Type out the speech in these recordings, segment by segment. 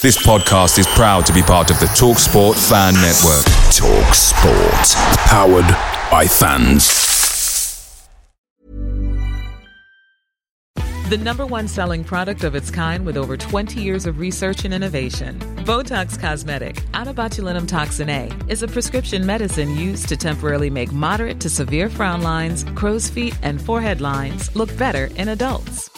This podcast is proud to be part of the TalkSport Fan Network. TalkSport. Powered by fans. The number one selling product of its kind with over 20 years of research and innovation. Botox Cosmetic, onabotulinumtoxinA, is a prescription medicine used to temporarily make moderate to severe frown lines, crow's feet, and forehead lines look better in adults.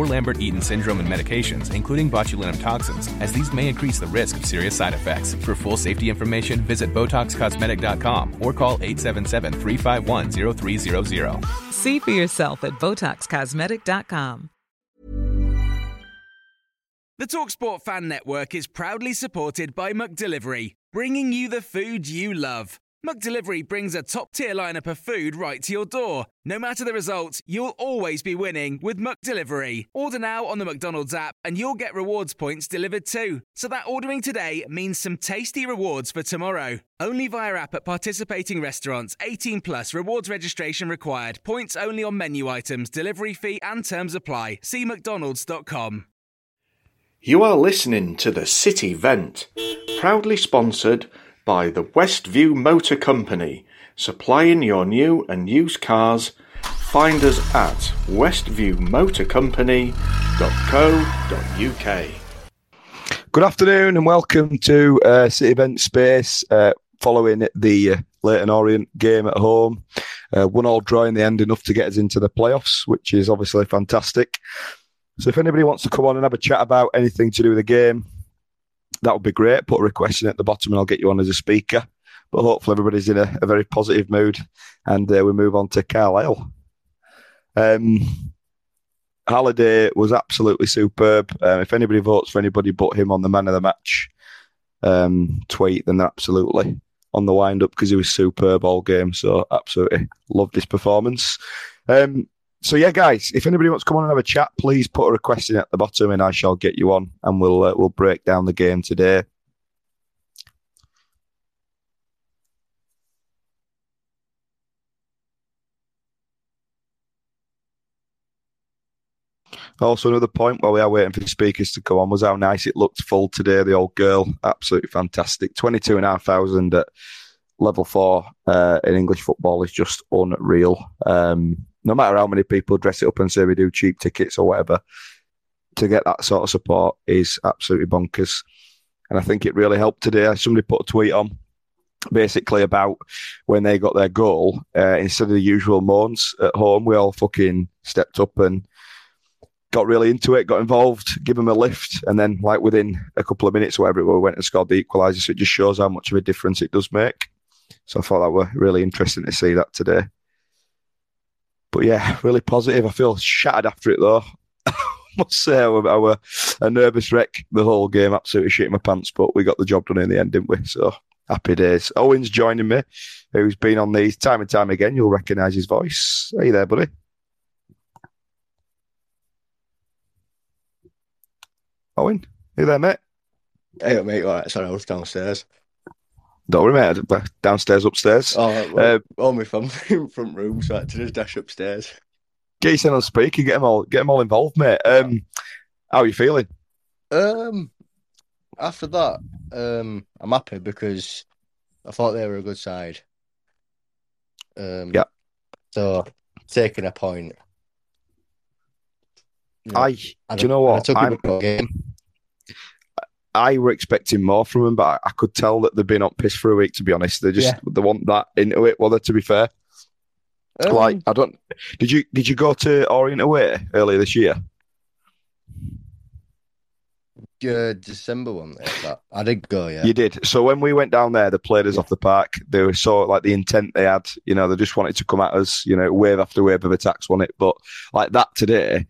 or Lambert-Eaton syndrome and medications, including botulinum toxins, as these may increase the risk of serious side effects. For full safety information, visit BotoxCosmetic.com or call 877-351-0300. See for yourself at BotoxCosmetic.com. The TalkSport Fan Network is proudly supported by McDelivery, bringing you the food you love. McDelivery brings a top-tier lineup of food right to your door. No matter the result, you'll always be winning with McDelivery. Order now on the McDonald's app and you'll get rewards points delivered too. So that ordering today means some tasty rewards for tomorrow. Only via app at participating restaurants. 18 plus rewards registration required. Points only on menu items, delivery fee and terms apply. See mcdonalds.com. You are listening to the City Vent, proudly sponsored by the Westview Motor Company, supplying your new and used cars. Find us at westviewmotorcompany.co.uk. Good afternoon and welcome to uh, City Vent Space. Uh, following the uh, Leyton Orient game at home, uh, one all draw in the end, enough to get us into the playoffs, which is obviously fantastic. So if anybody wants to come on and have a chat about anything to do with the game, that would be great. Put a request in at the bottom and I'll get you on as a speaker. But hopefully everybody's in a, a very positive mood and uh, we move on to Carlisle. Um, Halliday was absolutely superb. Um, if anybody votes for anybody but him on the man of the match um, tweet, then absolutely on the wind up because he was superb all game. So absolutely loved his performance. Um, so yeah, guys, if anybody wants to come on and have a chat, please put a request in at the bottom, and I shall get you on, and we'll uh, we'll break down the game today. Also, another point while we are waiting for the speakers to come on was how nice it looked full today. The old girl, absolutely fantastic. 22,500 at level four uh, in English football is just unreal. Um, no matter how many people dress it up and say we do cheap tickets or whatever, to get that sort of support is absolutely bonkers. And I think it really helped today. Somebody put a tweet on basically about when they got their goal, uh, instead of the usual moans at home, we all fucking stepped up and got really into it, got involved, give them a lift, and then like within a couple of minutes, whatever it we went and scored the equaliser. So it just shows how much of a difference it does make. So I thought that were really interesting to see that today. But yeah, really positive. I feel shattered after it though. Must say I were, a nervous wreck the whole game, absolutely shitting my pants, but we got the job done in the end, didn't we? So happy days. Owen's joining me, who's been on these time and time again. You'll recognise his voice. You there, buddy? Owen, you there, mate? Hey, mate. All right, sorry, I was downstairs. Don't worry, mate. Downstairs, upstairs. Oh, well, uh, only from front room, so I had to just dash upstairs. Get your on speaker, get them all, get them all involved, mate. Um, how are you feeling? Um, after that, um, I'm happy because I thought they were a good side. Um, yeah. So taking a point. You know, I, I do you know what? I'm, I were expecting more from them, but I, could tell that they've been on piss for a week. To be honest, they just yeah. they want that into it. Well, to be fair, um, like I don't. Did you did you go to Orient away earlier this year? Yeah, December one. There, I did go. Yeah, you did. So when we went down there, the played us yeah. off the park. They were so like the intent they had. You know, they just wanted to come at us. You know, wave after wave of attacks on it. But like that today,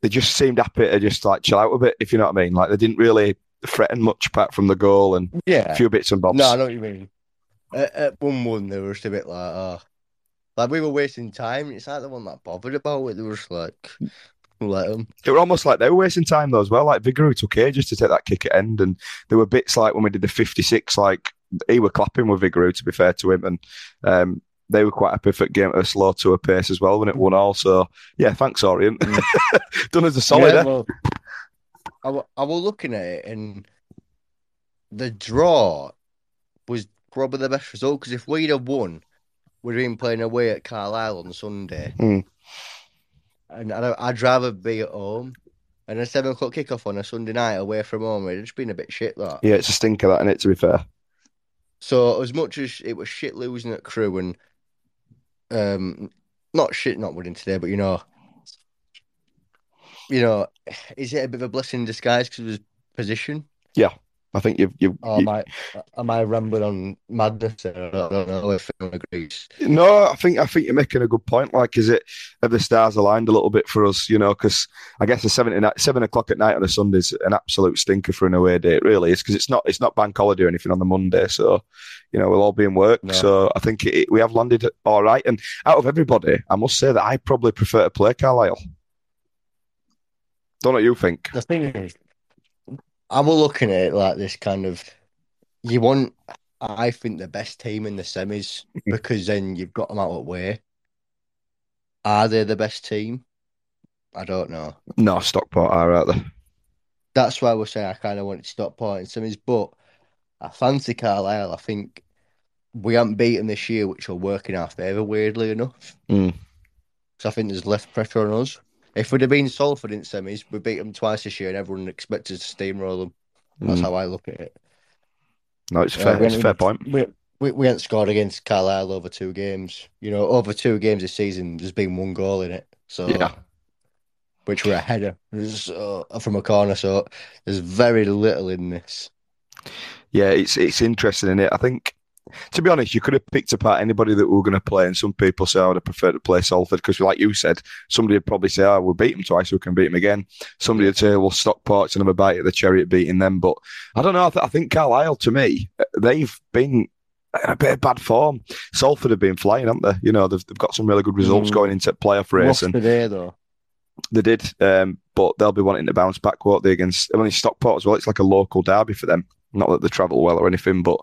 they just seemed happy to just like chill out a bit. If you know what I mean. Like they didn't really threaten much apart from the goal and Yeah. a few bits and bobs. No, I know what you mean. At, at one one, they were just a bit like, oh, like we were wasting time. It's like they weren't that bothered about it. They were just like, let them. It were almost like they were wasting time though as well. Like Vigouroux took ages to take that kick at end, and there were bits like when we did the fifty-six, like he were clapping with Vigouroux to be fair to him, and um, they were quite a perfect game at a slow to a pace as well when it won all. So yeah, thanks Orient, done us a solid. Yeah, eh? well, I, I was looking at it, and the draw was probably the best result because if we'd have won, we'd have been playing away at Carlisle on Sunday. Hmm. And I'd, I'd rather be at home. And a seven o'clock kickoff on a Sunday night away from home, just been a bit shit that. Yeah, it's a stinker that, is it? To be fair, So as much as it was shit losing at Crewe and um not shit not winning today, but you know you know, is it a bit of a blessing in disguise because of his position? Yeah, I think you've you. Or am I am I rambling on madness? I don't, I don't know if anyone agrees. No, I think I think you're making a good point. Like, is it have the stars aligned a little bit for us? You know, because I guess the seven seven o'clock at night on a Sunday is an absolute stinker for an away day. It really is because it's not it's not bank holiday or anything on the Monday. So, you know, we'll all be in work. No. So I think it, we have landed all right. And out of everybody, I must say that I probably prefer to play Carlisle. Don't know what you think. The thing is, I'm looking at it like this kind of you want I think the best team in the semis because then you've got them out of way. Are they the best team? I don't know. No, Stockport are out there. That's why we're saying I kind of want to stop pointing semis, but I fancy Carlisle. I think we haven't beaten this year, which will work in our favour, weirdly enough. Mm. So I think there's less pressure on us. If we'd have been Salford in semis, we beat them twice this year, and everyone expected to steamroll them. That's Mm. how I look at it. No, it's Uh, fair. we It's a fair point. We, we we haven't scored against Carlisle over two games. You know, over two games this season, there's been one goal in it. So Yeah. which were a header so, from a corner. So there's very little in this. Yeah, it's it's interesting in it. I think, to be honest, you could have picked apart anybody that we were going to play, and some people say I would have preferred to play Salford because, like you said, somebody would probably say, "Oh, we'll beat them twice, we can beat them again." Somebody would say, "Well, Stockport's another bite at the cherry at beating them." But I don't know. I, th- I think Carlisle, to me, they've been in a bit of bad form. Salford have been flying, haven't they? You know, they've, they've got some really good results Mm. going into playoff race, Lost and today though. they did. Um, but they'll be wanting to bounce back, won't they? Against I mean, Stockport as well. It's like a local derby for them. Not that they travel well or anything, but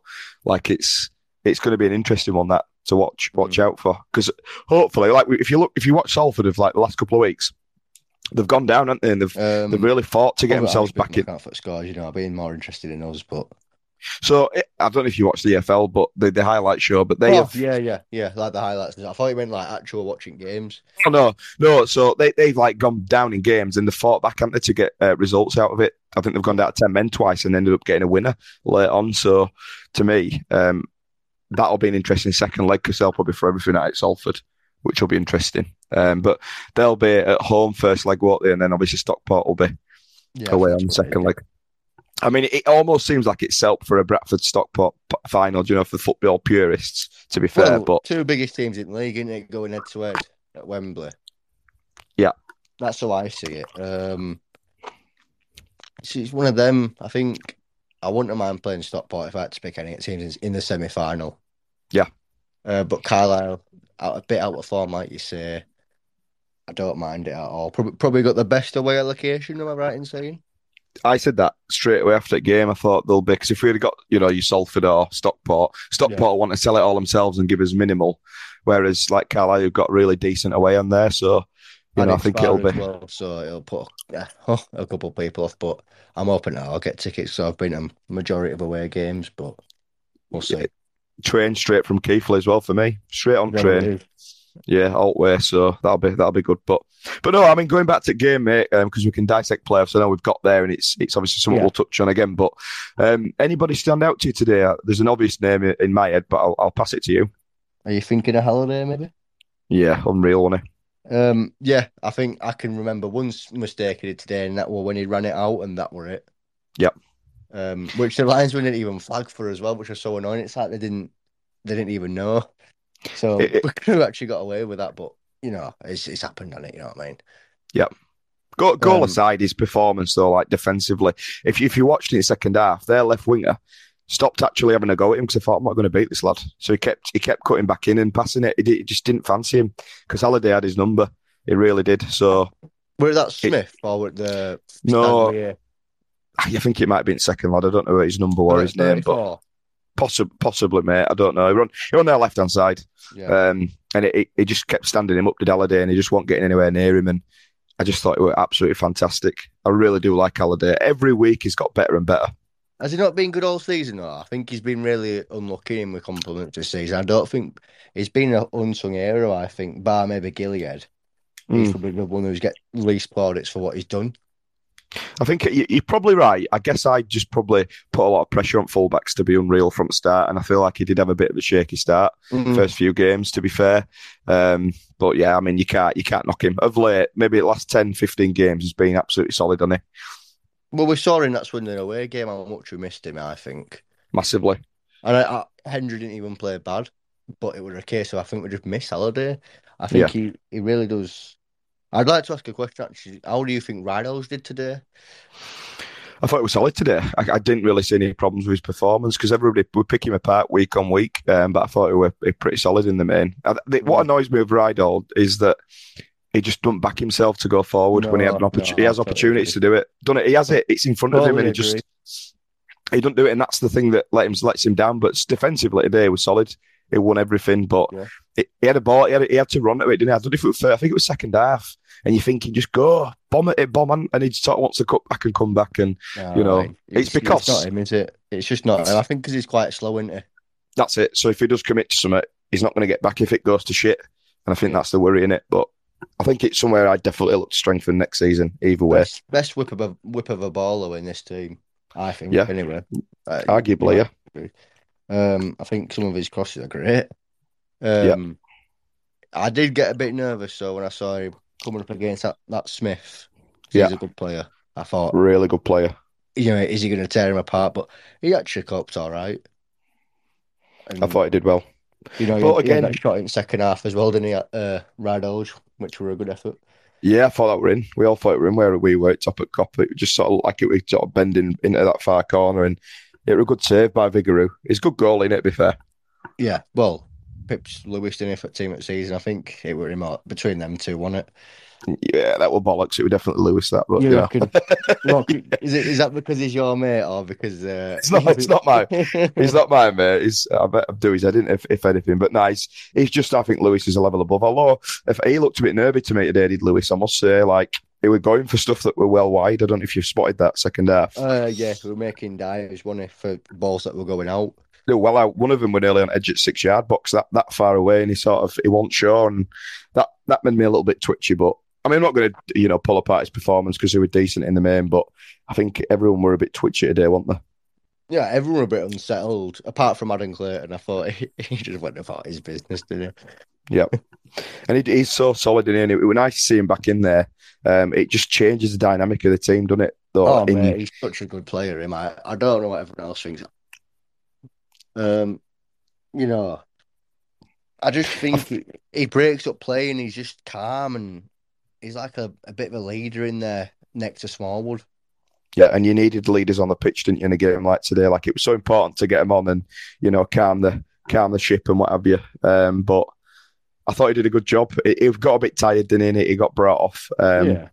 like it's it's going to be an interesting one that to watch watch out for because hopefully, like if you look if you watch Salford of like the last couple of weeks, they've gone down, haven't they? And they've Um, they've really fought to get themselves back in. out for scores. You know, I've been more interested in those, but So it, I don't know if you watch the EFL, but the, the highlight show, but they oh, have yeah, yeah, yeah, like the highlights. I thought you meant like actual watching games. Oh, no, no. So they they've like gone down in games and they fought back, haven't they, to get uh, results out of it. I think they've gone down to ten men twice and ended up getting a winner later on. So to me, um, that'll be an interesting second leg because they'll probably throw everything at Salford, which will be interesting. Um, but they'll be at home first leg, won't they? And then obviously Stockport will be Yeah, away on the second leg. I mean, it almost seems like it's up for a Bradford Stockport final, do you know, for football purists, to be fair. Well, but two biggest teams in the league, isn't it? Going head to head at Wembley. Yeah. That's how I see it. Um, it's, it's one of them. I think I wouldn't mind playing Stockport if I had to pick any teams in the semi final. Yeah. Uh, but Carlisle, out, a bit out of form, like you say. I don't mind it at all. Probably, probably got the best away allocation. Am I right in saying? I said that straight away after the game. I thought they'll be because if we'd have got you know your Salford or Stockport, Stockport Yeah. want to sell it all themselves and give us minimal, whereas like Carlisle have got really decent away on there. So you And know I think it'll be well, so it'll put yeah, a couple of people off. But I'm hoping I'll get tickets. So I've been to a majority of away games, but we'll see. train straight from Keighley as well for me, straight on Yeah, train. Yeah, alt way. So that'll be that'll be good. But but no, I mean going back to game, mate, because we can dissect playoffs. I know we've got there, and it's it's obviously something Yeah. we'll touch on again. But um, anybody stand out to you today? There's an obvious name in my head, but I'll I'll pass it to you. Are you thinking of Halliday maybe? Yeah, unreal, wasn't it? Um, yeah, I think I can remember one mistake he did today, and that was when he ran it out, and that were it. Yep. Um, which the linesman didn't even flag for as well, which was so annoying. It's like they didn't, they didn't even know. So It- it- we could have actually got away with that, but you know, it's it's happened on it. You know what I mean? Go, goal Um, aside, his performance though, like defensively, if you, if you watched in second half, their left winger stopped actually having a go at him because I thought I'm not going to beat this lad. So he kept he kept cutting back in and passing it. He, did, he just didn't fancy him because Halliday had his number. He really did. So Were that Smith or were the No. Yeah, I think it might have been second lad. I don't know what his number or his name, but possibly, possibly, mate. I don't know. He run, he on their left hand side, yeah. um, and it, it, it just kept standing him up to Halliday, and he just wasn't getting anywhere near him. And I just thought it was absolutely fantastic. I really do like Halliday. Every week he's got better and better. Has he not been good all season though? I think he's been really unlucky in with compliments this season. I don't think he's been an unsung hero, I think, bar maybe Gilliead. He's Mm. probably the one who's get least plaudits for what he's done. I think you- you're probably right. I guess I just probably put a lot of pressure on fullbacks to be unreal from the start, and I feel like he did have a bit of a shaky start Mm. first few games. To be fair, um, but yeah, I mean you can't you can't knock him. Of late, maybe the last 10, 15 games, he's been absolutely solid on it, Well, we saw in that Swindon away game how much we missed him, I think. massively. And I, I, Hendry didn't even play bad, but it was a case of I think we just missed Halliday. I think he, he really does. I'd like to ask a question actually. How do you think Ridos did today? I thought it was solid today. I, I didn't really see any problems with his performance because everybody would pick him apart week on week, um, but I thought he were pretty solid in the main. I, the, what annoys me with Ridehalgh is that he just doesn't back himself to go forward when he had an No, opportunity. no, he has opportunities agree. to do it. Done it. He has it. It's in front of him, and he Totally just he doesn't do it, and that's the thing that let him lets him down. But defensively today he was solid. He won everything, but Yeah. he, he had a ball. He had, he had to run to it, didn't he? I don't know if it was third, I think it was second half, and you're thinking just go bomb it, bomb, on, and he just sort of wants to cut back and come back, and you know, Aye. it's because- not him, is it? It's just not. And I think because he's quite slow, isn't he? that's it. So if he does commit to something, he's not going to get back if it goes to shit, and I think that's the worry in it. But I think it's somewhere I definitely look to strengthen next season. Either way, Best, best whip of a whip of a baller in this team, I think. Yeah. Anyway, Uh, arguably, yeah. Um, I think some of his crosses are great. Um, I did get a bit nervous though when I saw him coming up against that, that Smith. Yeah. He's a good player. I thought, Really good player. you know, is he going to tear him apart? But he actually coped all right. And, I thought he did well. you know, but he, he again- that shot in second half as well, didn't he? Uh, Rados, which were a good effort. Yeah, I thought that were in. We all thought we were in where we were at top at copper. It just sort of like it was sort of bending into that far corner, and it was a good save by Vigouroux. It's a good goal in it, to be fair. Yeah, well, Pips Lewis didn't for team at season. I think it were him out- between them two, wasn't it? Yeah, that were bollocks. It would definitely Lewis that, but You yeah. reckon? Is it is that because he's your mate or because uh, It's not- it's not my- He's not my mate. He's I bet I'd do his head in if, if anything. But nice. He's just I think Lewis is a level above. Although if he looked a bit nervy to me today, did Lewis? I must say, like he were going for stuff that were well wide. I don't know if you've spotted that second half. Uh, yeah, we were making dives, wasn't it, for balls that were going out. were well out. One of them were nearly on edge at six yard box that, that far away, and he sort of he wasn't sure, and that that made me a little bit twitchy. But I mean, I'm not going to you know pull apart his performance because he were decent in the main, but I think everyone were a bit twitchy today, weren't they? Yeah, everyone were a bit unsettled, apart from Adam Clayton. I thought he, he just went about his business, didn't he? Yeah, and he, he's so solid in here. and It was nice to see him back in there. Um, it just changes the dynamic of the team, doesn't it? Though, Oh, in- mate, he's such a good player, him. I, I don't know what everyone else thinks. Um, you know, I just think he breaks up play and he's just calm and he's like a, a bit of a leader in there next to Smallwood. Yeah, and you needed leaders on the pitch, didn't you, in a game like today? Like it was so important to get him on and you know calm the calm the ship and what have you. Um, but I thought he did a good job. He, he got a bit tired, didn't he? He got brought off. Um, yeah,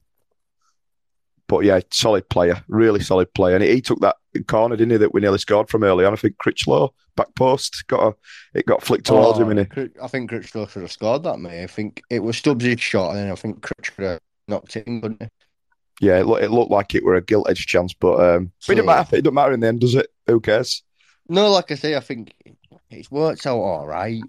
But yeah, solid player, really solid player, and he, he took that corner, didn't he? That we nearly scored from early on. I think Critchlow back post got a, it got flicked towards him, and he, I think Critchlow should have scored that, mate. I think it was Stubbs' shot, and then I think Critch could have knocked it in, couldn't he? yeah, it, look, it looked like it were a gilt edge chance, but um, but it So- didn't matter. It doesn't matter in the end, does it? Who cares? No, like I say, I think it's worked out all right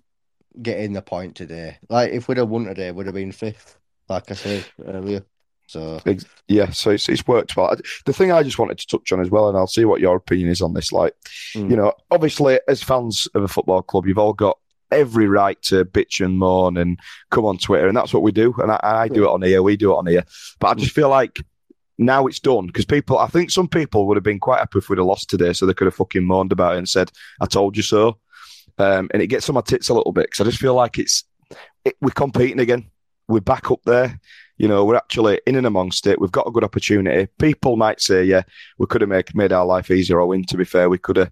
getting the point today. Like if we'd have won today, we'd have been fifth, like I said earlier. So Yeah, so it's, it's worked well. The thing I just wanted to touch on as well, and I'll see what your opinion is on this. Like, Mm. you know, obviously, as fans of a football club, you've all got every right to bitch and moan and come on Twitter, and that's what we do. And I, I do it on here, we do it on here. But I just feel like now it's done because people, I think some people would have been quite happy if we'd have lost today, so they could have fucking moaned about it and said, "I told you so." Um, and it gets on my tits a little bit because I just feel like it's it, we're competing again. We're back up there. You know, we're actually in and amongst it. We've got a good opportunity. People might say, yeah, we could have made, made our life easier or win, to be fair. We could have,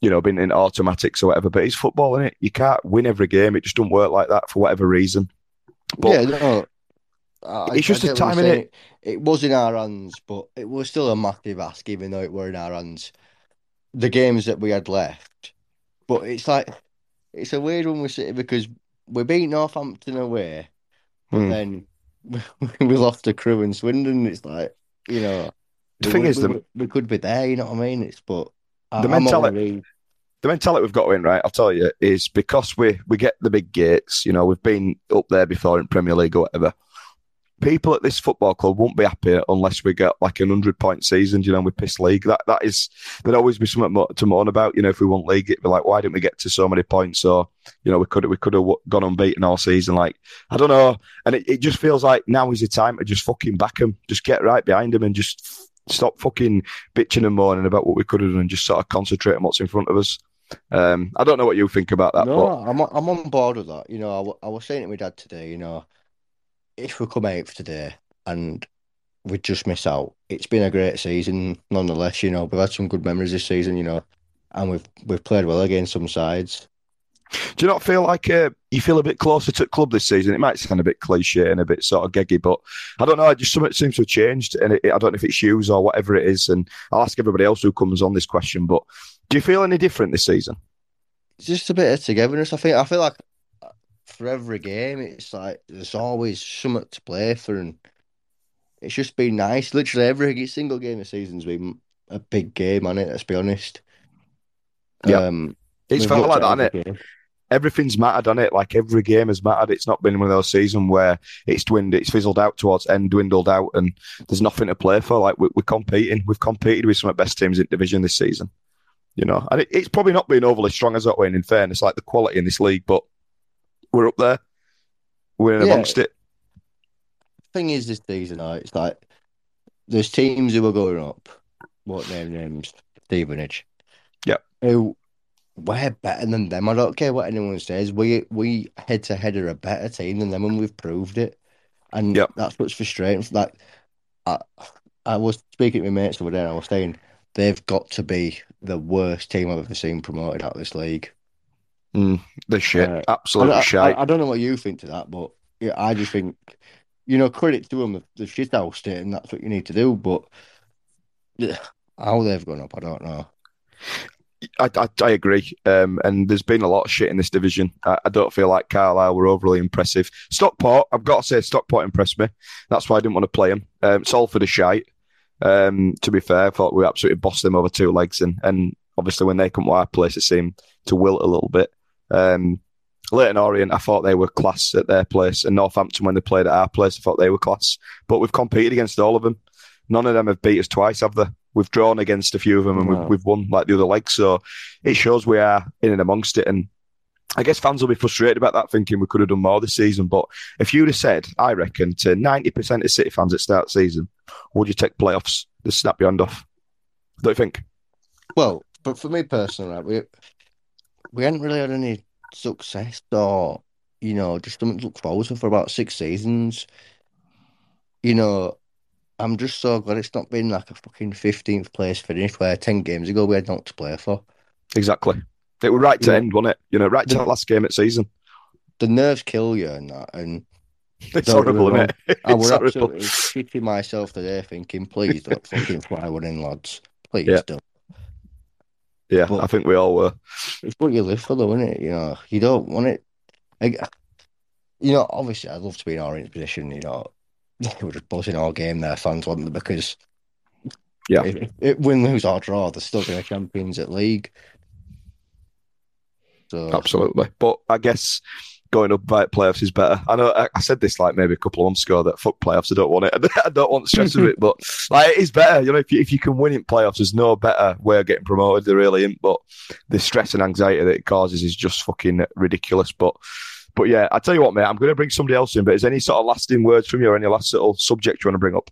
you know, been in automatics or whatever. But it's football, isn't it? You can't win every game. It just doesn't work like that for whatever reason. But yeah, no. I, it's just I a get what time, innit? It was in our hands, but it was still a massive ask, even though it were in our hands. The games that we had left, but it's like it's a weird one with City because we beat Northampton away, but Hmm. then we lost a Crewe in Swindon. It's like you know, The thing we, is, the- we, we could be there. You know what I mean? It's but The I'm mentality- the mentality we've got in, right, I'll tell you, is because we we get the big gates, you know, we've been up there before in Premier League or whatever. People at this football club won't be happy unless we get like an hundred point season, you know, we piss league. That that is there'd always be something to moan about, you know, if we won league, it'd be like, why didn't we get to so many points? Or, you know, we could we could have gone unbeaten all season. Like, I don't know. And it, it just feels like now is the time to just fucking back him. Just get right behind him and just stop fucking bitching and moaning about what we could have done and just sort of concentrate on what's in front of us. Um, I don't know what you think about that, No, but I'm I'm on board with that. You know, I, I was saying to my dad today. You know, if we come eighth today and we just miss out, it's been a great season nonetheless. You know, we've had some good memories this season. You know, and we've we've played well against some sides. do you not feel like uh, you feel a bit closer to the club this season? It might sound a bit cliche and a bit sort of geggy, but I don't know. Just something seems to have changed, and it, I don't know if it's you or whatever it is. And I'll ask everybody else who comes on this question, but do you feel any different this season? It's just a bit of togetherness. I think I feel like for every game, it's like there's always something to play for, and it's just been nice. Literally every single game of the season's been a big game on it. Let's be honest. Yeah. Um, It's felt like that, at it? Everything's mattered on it. Like every game has mattered. It's not been one of those seasons where it's dwindled, it's fizzled out towards end, dwindled out, and there's nothing to play for. Like we, we're competing. We've competed with some of the best teams in division this season. You know, and it, it's probably not been overly strong as that way. In fairness, like the quality in this league, but we're up there. We're Yeah. amongst it. thing is this season, it's like there's teams who are going up. What name names? Stevenage. Yep. Who we're better than them. I don't care what anyone says. We we head to head are a better team than them, and we've proved it. And Yep. that's what's frustrating. Like I, I was speaking to my mates over there. I was saying they've got to be the worst team I've ever seen promoted out of this league. The shit, Uh, absolutely I, I. I, I don't know what you think to that, but yeah, I just think, you know, credit to them, they've shit housed it, and that's what you need to do. But yeah, how they've gone up, I don't know. I, I, I agree. Um, and there's been a lot of shit in this division. I, I don't feel like Carlisle were overly impressive. Stockport, I've got to say, Stockport impressed me. That's why I didn't want to play them. Um, Salford is shite. Um, to be fair, I thought we absolutely bossed them over two legs. And, and obviously, when they come to our place, it seemed to wilt a little bit. Um, Leyton Orient, I thought they were class at their place. And Northampton, when they played at our place, I thought they were class. But we've competed against all of them. None of them have beat us twice, have they? We've drawn against a few of them and we've, we've won like the other legs. So it shows we are in and amongst it. And I guess fans will be frustrated about that, thinking we could have done more this season. But if you'd have said, I reckon, to 90% of City fans at start of season, would you take playoffs? Just snap your hand off. Don't you think? Well, but for me personally, right, we we hadn't really had any success or you know just something to look forward to for about six seasons. You know, I'm just so glad it's not been like a fucking fifteenth place finish where ten games ago we had not to play for. Exactly. It was right to Yeah. end, wasn't it? You know, right to The- last game of the season. The nerves kill you and that, and It's horrible, isn't it? I was absolutely shitting myself today, thinking, please don't fucking fly one in, lads. Please Yeah. don't. Yeah, But- I think we all were. It's what you live for, though, isn't it? You know, you don't want it. Like, you know, obviously, I'd love to be in Orient position. You know, they were just buzzing all game. there, fans want them because, Yeah. if, if win, lose or draw, they're still going to champions at league. So Absolutely. But I guess going up via playoffs is better. I know I, I said this like maybe a couple of months ago that fuck playoffs. I don't want it. I don't want the stress of it. But like it is better. You know, if you, if you can win in playoffs, there's no better way of getting promoted. There really isn't. But the stress and anxiety that it causes is just fucking ridiculous. But but yeah, I tell you what, mate. I'm going to bring somebody else in. But is any sort of lasting words from you or any last little subject you want to bring up?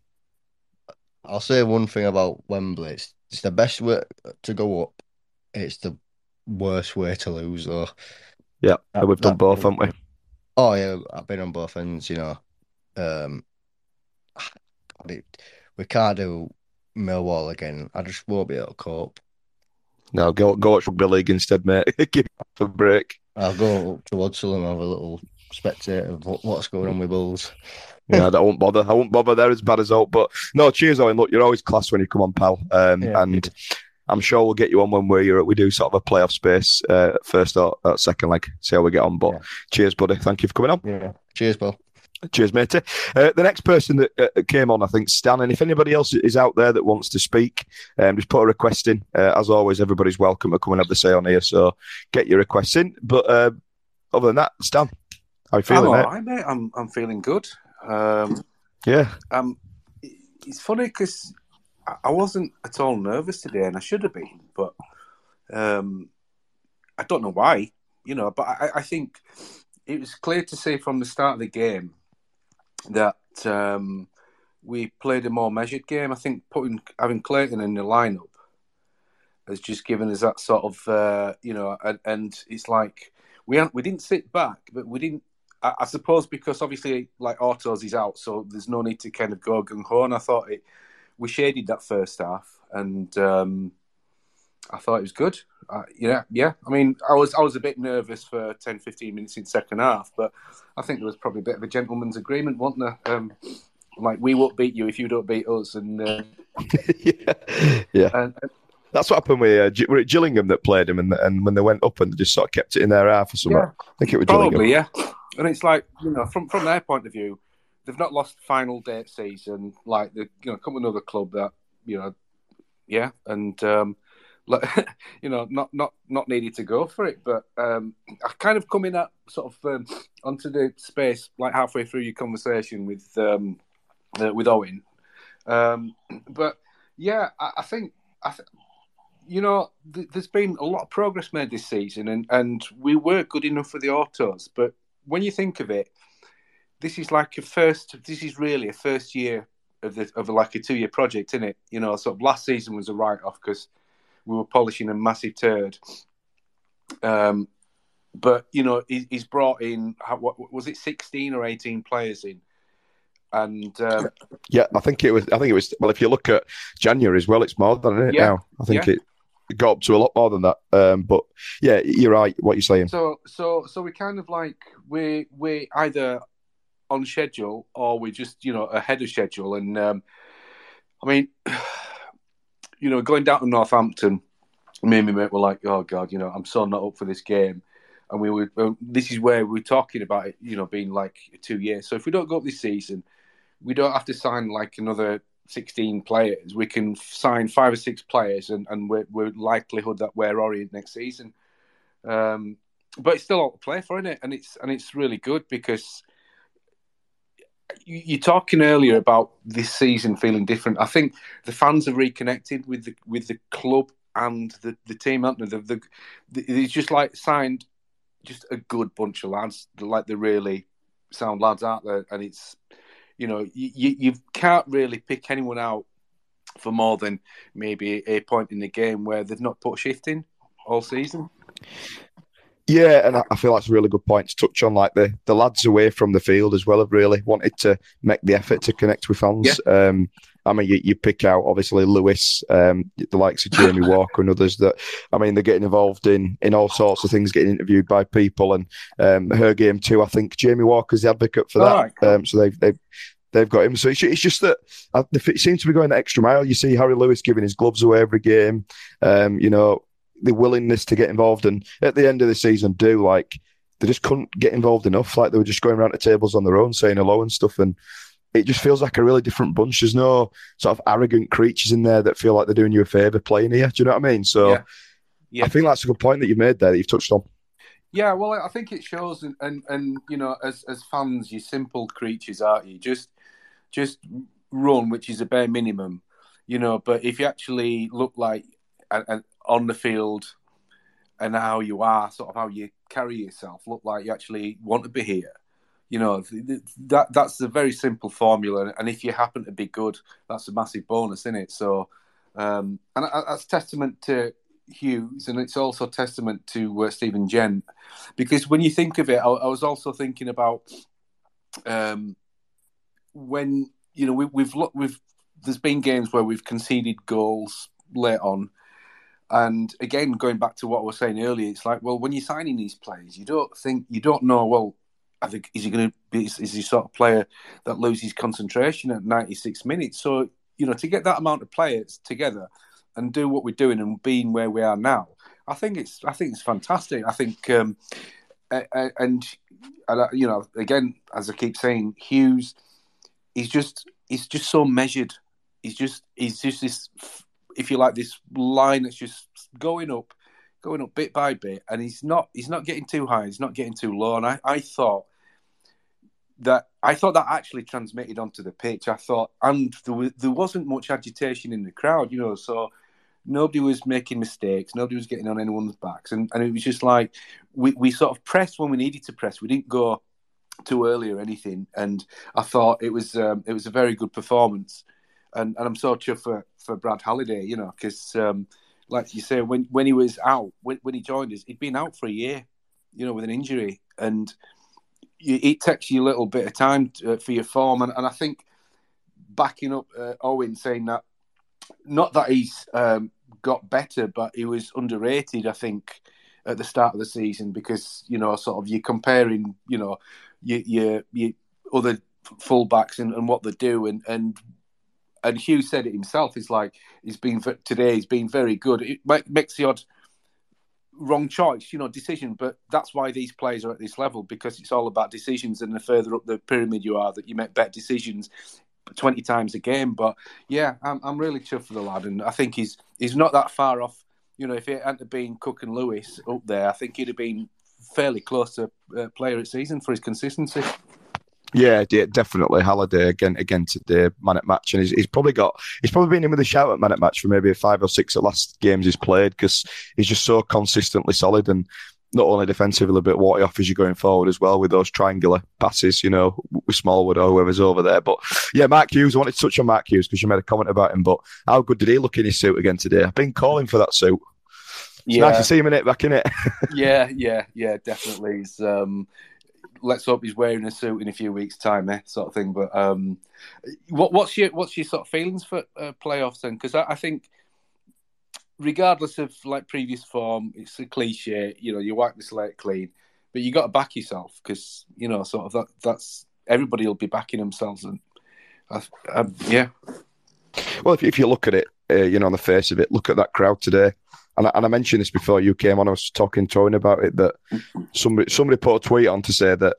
I'll say one thing about Wembley: it's, it's the best way to go up. It's the worst way to lose, though. Yeah, That- we've done that- both, haven't we? Oh yeah, I've been on both ends. You know, um, we can't do Millwall again. I just won't be able to cope. No, go go watch rugby league instead, mate. Give a break. I'll go to Odsal and have a little spectator of what's going on with Bulls. yeah, I won't bother. I won't bother. They're as bad as Hope. But no, cheers, Owen. Look, you're always class when you come on, pal. Um, yeah, and I'm sure we'll get you on when we're at we do sort of a playoff space, uh, first or, or, second leg. See how we get on. But yeah. cheers, buddy. Thank you for coming on. Yeah. Cheers, Bill. Cheers, matey. Uh, the next person that uh, came on, I think, Stan. And if anybody else is out there that wants to speak, um, just put a request in. Uh, as always, everybody's welcome to come and have the say on here. So get your requests in. But uh, other than that, Stan, how you feeling, I'm right, mate? I'm I'm feeling good. Um, yeah. Um, it's funny because I wasn't at all nervous today, and I should have been, but um, I don't know why. You know, but I, I think it was clear to see from the start of the game that um, we played a more measured game. I think putting having Clayton in the lineup has just given us that sort of uh, you know, and, and it's like we we didn't sit back, but we didn't. I, suppose because obviously like Autos is out, so there's no need to kind of go gung ho. And I thought it, we shaded that first half, and um, I thought it was good. Uh, yeah, yeah. I mean, I was I was a bit nervous for 10, 15 minutes in second half, but I think there was probably a bit of a gentleman's agreement, wasn't there? Um, like we won't beat you if you don't beat us, and uh, yeah, yeah. And, and, that's what happened with uh, were it Gillingham that played him, and and when they went up and they just sort of kept it in their half or something. Yeah, I think it was probably Gillingham. yeah. And it's like you know, from from their point of view, they've not lost final date season. Like they you know come another club that you know, yeah, and um, you know, not not not needed to go for it. But um, I kind of come in at sort of um, onto the space like halfway through your conversation with um, uh, with Owen. Um, but yeah, I, I think I th- you know th- there's been a lot of progress made this season, and and we were good enough for the autos. But when you think of it, this is like a first. This is really a first year of the of like a two year project, isn't it? You know, sort of last season was a write off because we were polishing a massive turd. Um, but you know, he, he's brought in what was it, sixteen or eighteen players in, and um, yeah, I think it was. I think it was. Well, if you look at January as well, it's more than it yeah, now. I think yeah. it got up to a lot more than that. Um, but yeah, you're right. What you're saying. So, so, so we kind of like we we either on schedule or we're just you know ahead of schedule, and um, I mean. you know, going down to Northampton, me and my mate were like, "Oh God, you know, I'm so not up for this game." And we were, well, this is where we're talking about it, you know, being like two years. So if we don't go up this season, we don't have to sign like another 16 players. We can sign five or six players, and, and we're, we're likelihood that we're Orient next season. Um, but it's still all to play for, isn't it? And it's and it's really good because you're talking earlier about this season feeling different. I think the fans have reconnected with the with the club and the, the team, haven't they? The, the, just like signed just a good bunch of lads, like the really sound lads out there, and it's you know you you can't really pick anyone out for more than maybe a point in the game where they've not put shift in all season. Yeah, and I feel that's a really good point to touch on. Like the, the lads away from the field as well have really wanted to make the effort to connect with fans. Yeah. Um, I mean, you, you, pick out obviously Lewis, um, the likes of Jamie Walker and others that, I mean, they're getting involved in in all sorts of things, getting interviewed by people. And um, her game too, I think Jamie Walker's the advocate for that. Right. Um, so they've, they've they've got him. So it's, it's just that uh, it seems to be going the extra mile. You see Harry Lewis giving his gloves away every game. Um, you know, the willingness to get involved. And at the end of the season, do like they just couldn't get involved enough. Like they were just going around to tables on their own, saying hello and stuff. And it just feels like a really different bunch. There's no sort of arrogant creatures in there that feel like they're doing you a favour playing here. Do you know what I mean? So yeah. Yeah. I think that's a good point that you've made there that you've touched on. Yeah, well, I think it shows, and, and, and you know, as as fans, you simple creatures, aren't you? Just just run, which is a bare minimum, you know. But if you actually look like and, on the field and how you are, sort of how you carry yourself, look like you actually want to be here. You know that that's a very simple formula, and if you happen to be good, that's a massive bonus, isn't it? So, um, and that's testament to Hughes, and it's also testament to uh, Stephen Gent, because when you think of it, I, I was also thinking about um, when you know, we, we've we've there's been games where we've conceded goals late on, and again, going back to what I was saying earlier, it's like, well, when you're signing these players, you don't think you don't know. Well, I think is he going to be is he sort of player that loses concentration at 96 minutes? So you know, to get that amount of players together and do what we're doing and being where we are now, I think it's I think it's fantastic. I think um, and, and you know, again, as I keep saying, Hughes, he's just he's just so measured. He's just he's just this, if you like, this line that's just going up, going up bit by bit, and he's not he's not getting too high, he's not getting too low. And I, I thought that I thought that actually transmitted onto the pitch. I thought, and there, was, there wasn't much agitation in the crowd, you know, so nobody was making mistakes, nobody was getting on anyone's backs, and, and it was just like we, we sort of pressed when we needed to press. We didn't go too early or anything, and I thought it was um, it was a very good performance, and, and I'm so chuffed for, for Brad Halliday, you know, because um, like you say, when when he was out, when, when he joined us, he'd been out for a year, you know, with an injury, and it takes you a little bit of time to, uh, for your form, and, and I think backing up uh, Owen saying that not that he's um, got better, but he was underrated. I think at the start of the season because you know, sort of you're comparing, you know, your your, your other fullbacks and, and what they do, and and and Hugh said it himself. He's like he's been today. He's been very good. It makes the odd wrong choice, you know, decision. But that's why these players are at this level because it's all about decisions. And the further up the pyramid you are, that you make better decisions twenty times a game. But yeah, I'm I'm really chuffed for the lad, and I think he's he's not that far off. You know, if it hadn't been Cook and Lewis up there, I think he'd have been fairly close to uh, player of season for his consistency. Yeah, definitely. Halliday again again today, man at match, and he's, he's, probably got he's probably been in with a shout at man at match for maybe five or six at last games he's played because he's just so consistently solid and not only defensively but what he offers you going forward as well with those triangular passes, you know, with Smallwood or whoever's over there. But yeah, Mark Hughes, I wanted to touch on Mark Hughes because you made a comment about him. But how good did he look in his suit again today? I've been calling for that suit. It's yeah. nice to see him in it back in it. yeah, yeah, yeah, definitely. He's, um, let's hope he's wearing a suit in a few weeks' time, eh, sort of thing. But um, what, what's your what's your sort of feelings for uh, playoffs then? Because I, I, think, regardless of like previous form, it's a cliche. You know, you wipe the slate clean, but you got to back yourself because you know, sort of that that's everybody will be backing themselves, and uh, um, yeah. Well, if, if you look at it, uh, you know, on the face of it, look at that crowd today and I, and I mentioned this before you came on. I was talking to Owen about it that somebody somebody put a tweet on to say that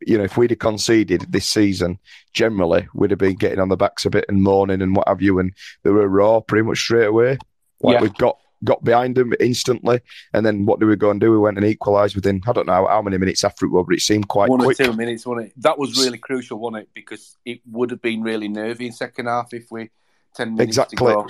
you know if we'd have conceded this season, generally we'd have been getting on the backs a bit and mourning and what have you, and they were raw pretty much straight away. Like yeah. we got got behind them instantly, and then what did we go and do? We went and equalised within I don't know how many minutes after it was, but it seemed quite one quick. or two minutes, wasn't it? That was really crucial, wasn't it? Because it would have been really nervy in second half if we ten minutes exactly. to go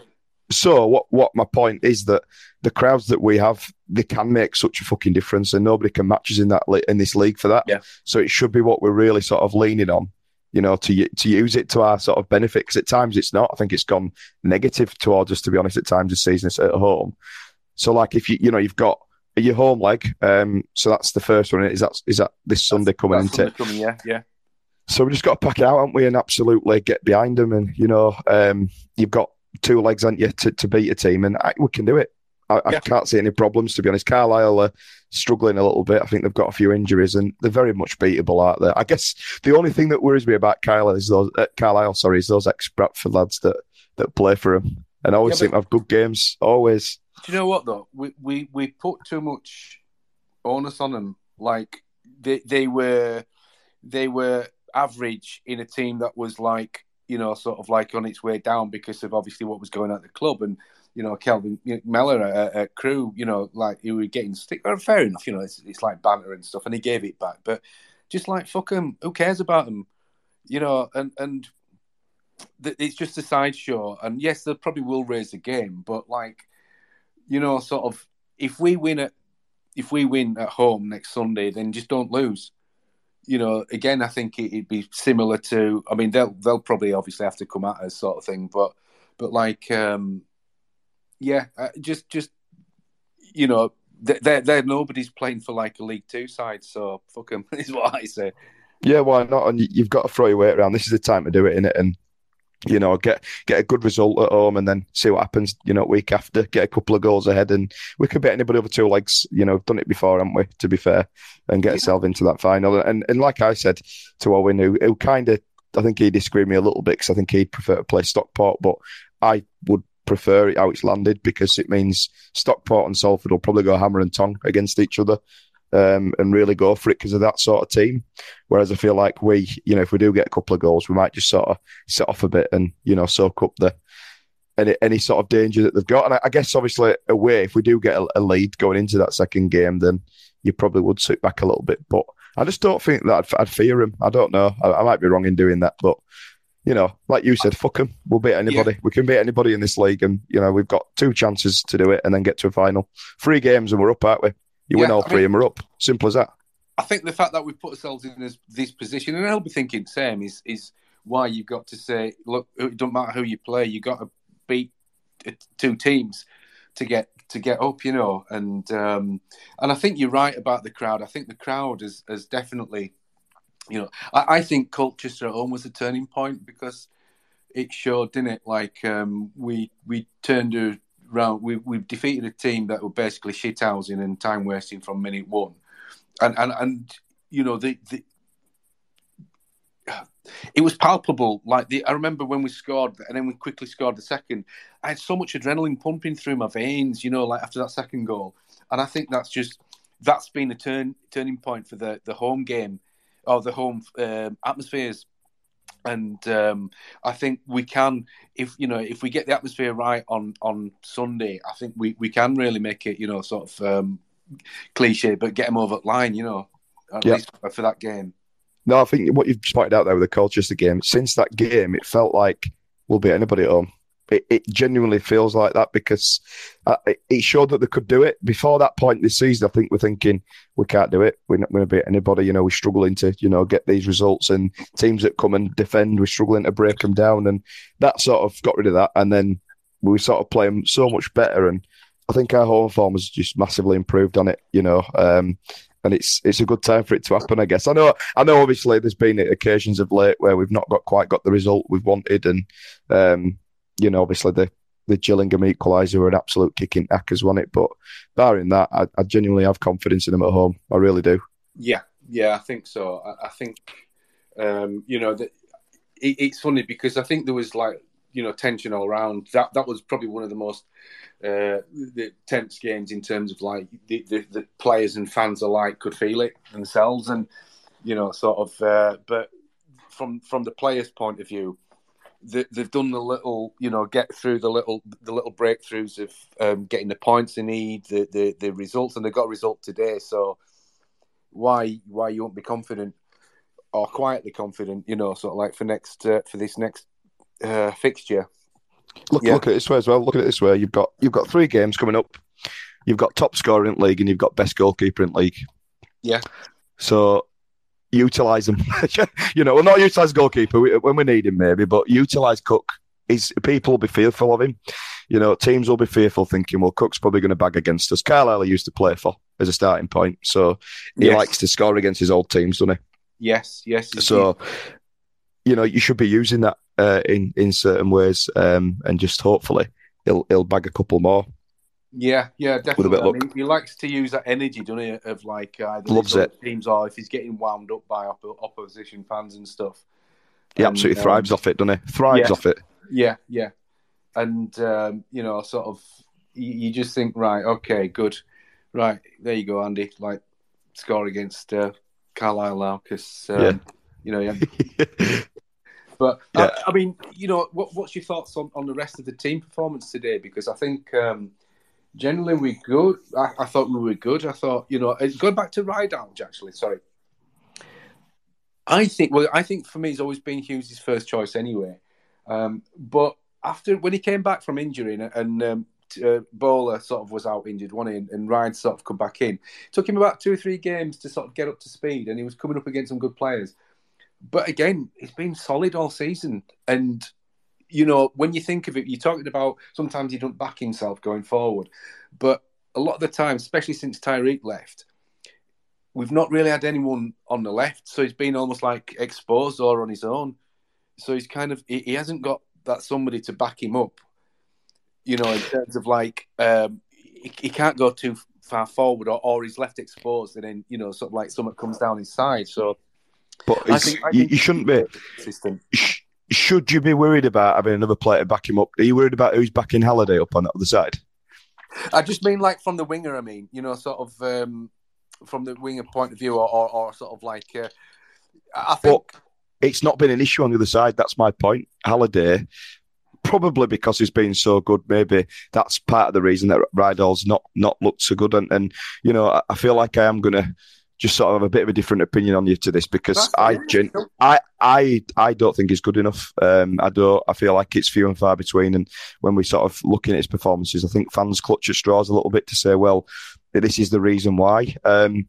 so what what my point is that the crowds that we have they can make such a fucking difference and nobody can match us in that in this league for that yeah. so it should be what we're really sort of leaning on you know to to use it to our sort of benefit because at times it's not i think it's gone negative towards us to be honest at times this season it's at home so like if you you know you've got your home leg um so that's the first one is that is that this sunday coming into coming, yeah yeah so we just got to pack it out, haven't we, and absolutely get behind them. And you know, um, you've got two legs, aren't you, to, to beat a team, and I, we can do it. I, yeah. I, can't see any problems to be honest. Carlisle are struggling a little bit. I think they've got a few injuries, and they're very much beatable out there. I guess the only thing that worries me about Carlisle is those uh, Carlisle, sorry, is those ex Bradford lads that that play for them, and always yeah, seem to have good games. Always. Do you know what though? We we we put too much onus on them. Like they they were they were average in a team that was like you know, sort of like on its way down because of obviously what was going on at the club. And, you know, Kelvin Mellor at Crewe, you know, like he was getting stick. Fair enough, you know, it's, it's like banter and stuff, and he gave it back. But just like, fuck him, who cares about him? You know, and, and th- it's just a sideshow. And yes, they probably will raise the game, but like, you know, sort of, if we win at, if we win at home next Sunday, then just don't lose you know, again, I think it, would be similar to. I mean, they'll they'll probably obviously have to come at us, sort of thing. But but like, um, yeah, uh, just just you know, they're, they're nobody's playing for like a League Two side, so fuck them is what I say. Yeah, why not? And you've got to throw your weight around. This is the time to do it, in it. And you know, get get a good result at home and then see what happens, you know, week after, get a couple of goals ahead and we could beat anybody over two legs, you know, done it before, haven't we, to be fair, and get yeah. ourselves into that final. And and like I said to Owen, who, who kind of, I think he disagreed me a little bit because I think he'd prefer to play Stockport, but I would prefer it how it's landed because it means Stockport and Salford will probably go hammer and tong against each other um, and really go for it because of that sort of team. Whereas I feel like we, you know, if we do get a couple of goals, we might just sort of set off a bit and you know soak up the any any sort of danger that they've got. And I, I guess obviously away, if we do get a, a, lead going into that second game, then you probably would sit back a little bit. But I just don't think that I'd, I'd fear him. I don't know. I, I, might be wrong in doing that, but. You know, like you said, fuck them. We'll beat anybody. Yeah. We can beat anybody in this league, and you know we've got two chances to do it, and then get to a final. Three games, and we're up, aren't we? You yeah, win all I three mean, and we're up. Simple as that. I think the fact that we've put ourselves in this, this position, and I'll be thinking same, is is why you've got to say, look, it doesn't matter who you play, you've got to beat two teams to get to get up, you know. And um, and I think you're right about the crowd. I think the crowd has has definitely, you know, I, I think Colchester at home was a turning point because it showed, didn't it? Like um, we we turned a round. We we've defeated a team that were basically shithousing and time wasting from minute one, and and and you know the the. It was palpable. Like the, I remember when we scored, and then we quickly scored the second. I had so much adrenaline pumping through my veins, you know, like after that second goal. And I think that's just that's been a turn turning point for the the home game or the home um, atmospheres and um, I think we can, if you know, if we get the atmosphere right on on Sunday, I think we, we can really make it, you know, sort of um, cliche, but get them over the line, you know, at yep. least for that game. No, I think what you've pointed out there with the Colchester game, since that game, it felt like we'll beat anybody at home. It, it genuinely feels like that because uh, it showed that they could do it. Before that point this season, I think we're thinking we can't do it. We're not going to beat anybody. You know, we're struggling to you know get these results, and teams that come and defend, we're struggling to break them down, and that sort of got rid of that. And then we sort of play them so much better, and I think our home form has just massively improved on it. You know, um, and it's it's a good time for it to happen. I guess I know I know. Obviously, there's been occasions of late where we've not got quite got the result we've wanted, and um, you know, obviously the the Gillingham equaliser were an absolute kicking knackers, won it. But barring that, I, I, genuinely have confidence in them at home. I really do. Yeah, yeah, I think so. I, I think, um, you know, that it, it's funny because I think there was like, you know, tension all around. That that was probably one of the most uh, the tense games in terms of like the, the, the, players and fans alike could feel it themselves, and you know, sort of. Uh, but from from the players' point of view they, have done the little, you know, get through the little, the little breakthroughs of um, getting the points they need, the, the the results, and they got a result today. So why why you won't be confident or quietly confident, you know, sort of like for next uh, for this next uh, fixture. Look, yeah. look at it this way as well. Look at it this way. You've got you've got three games coming up. You've got top scorer in league, and you've got best goalkeeper in league. Yeah. So utilize him. you know, well, not utilize goalkeeper when we need him, maybe, but utilize Cook. He's, people will be fearful of him. You know, teams will be fearful, thinking, well, Cook's probably going to bag against us. Carlisle used to play for as a starting point, so he yes. likes to score against his old teams, doesn't he? Yes, yes. So, you know, you should be using that uh, in in certain ways, um, and just hopefully he'll he'll bag a couple more. Yeah, yeah, definitely. I mean, he likes to use that energy, doesn't he? Of like uh, loves it. Teams are if he's getting wound up by op- opposition fans and stuff. He and, absolutely thrives um, off it, doesn't he? Thrives yeah, off it. Yeah, yeah, and um, you know, sort of, you, you, just think, right, okay, good, right, there you go, Andy. Like, score against uh, Carlisle now because um, yeah. you know, yeah. But yeah. I, I, mean, you know, what, what's your thoughts on, on the rest of the team performance today? Because I think um, generally we good. I, I, thought we were good. I thought, you know, going back to Ridehalgh, actually, sorry. I think, well, I think for me, he's always been Hughes' first choice anyway. Um, but after, when he came back from injury and, and um, uh, Bowler sort of was out injured, one in, and Ryan sort of come back in. It took him about two or three games to sort of get up to speed, and he was coming up against some good players. But again, he's been solid all season, and you know, when you think of it, you're talking about sometimes he doesn't back himself going forward, but a lot of the time, especially since Tyreeq left, we've not really had anyone on the left, so he's been almost like exposed or on his own. So he's kind of he, he hasn't got that somebody to back him up. You know, in terms of like um, he, he can't go too far forward, or, or he's left exposed, and then you know, sort of like something comes down his side. So, But I think- I you, think you shouldn't be. consistent. Sh- Should you be worried about having another player to back him up? Are you worried about who's backing Halliday up on the other side? I just mean like from the winger. I mean, you know, sort of um, from the winger point of view, or, or, or sort of like. Uh, I think. It's not been an issue on the other side. That's my point. Halliday, probably because he's been so good, maybe that's part of the reason that Ridehalgh's not not looked so good. And, and you know, I, I feel like I am going to just sort of have a bit of a different opinion on you to this because I, gen- I, I, I don't think he's good enough. Um, I don't. I feel like it's few and far between. And when we sort of looking at his performances, I think fans clutch at straws a little bit to say, well, this is the reason why. Um,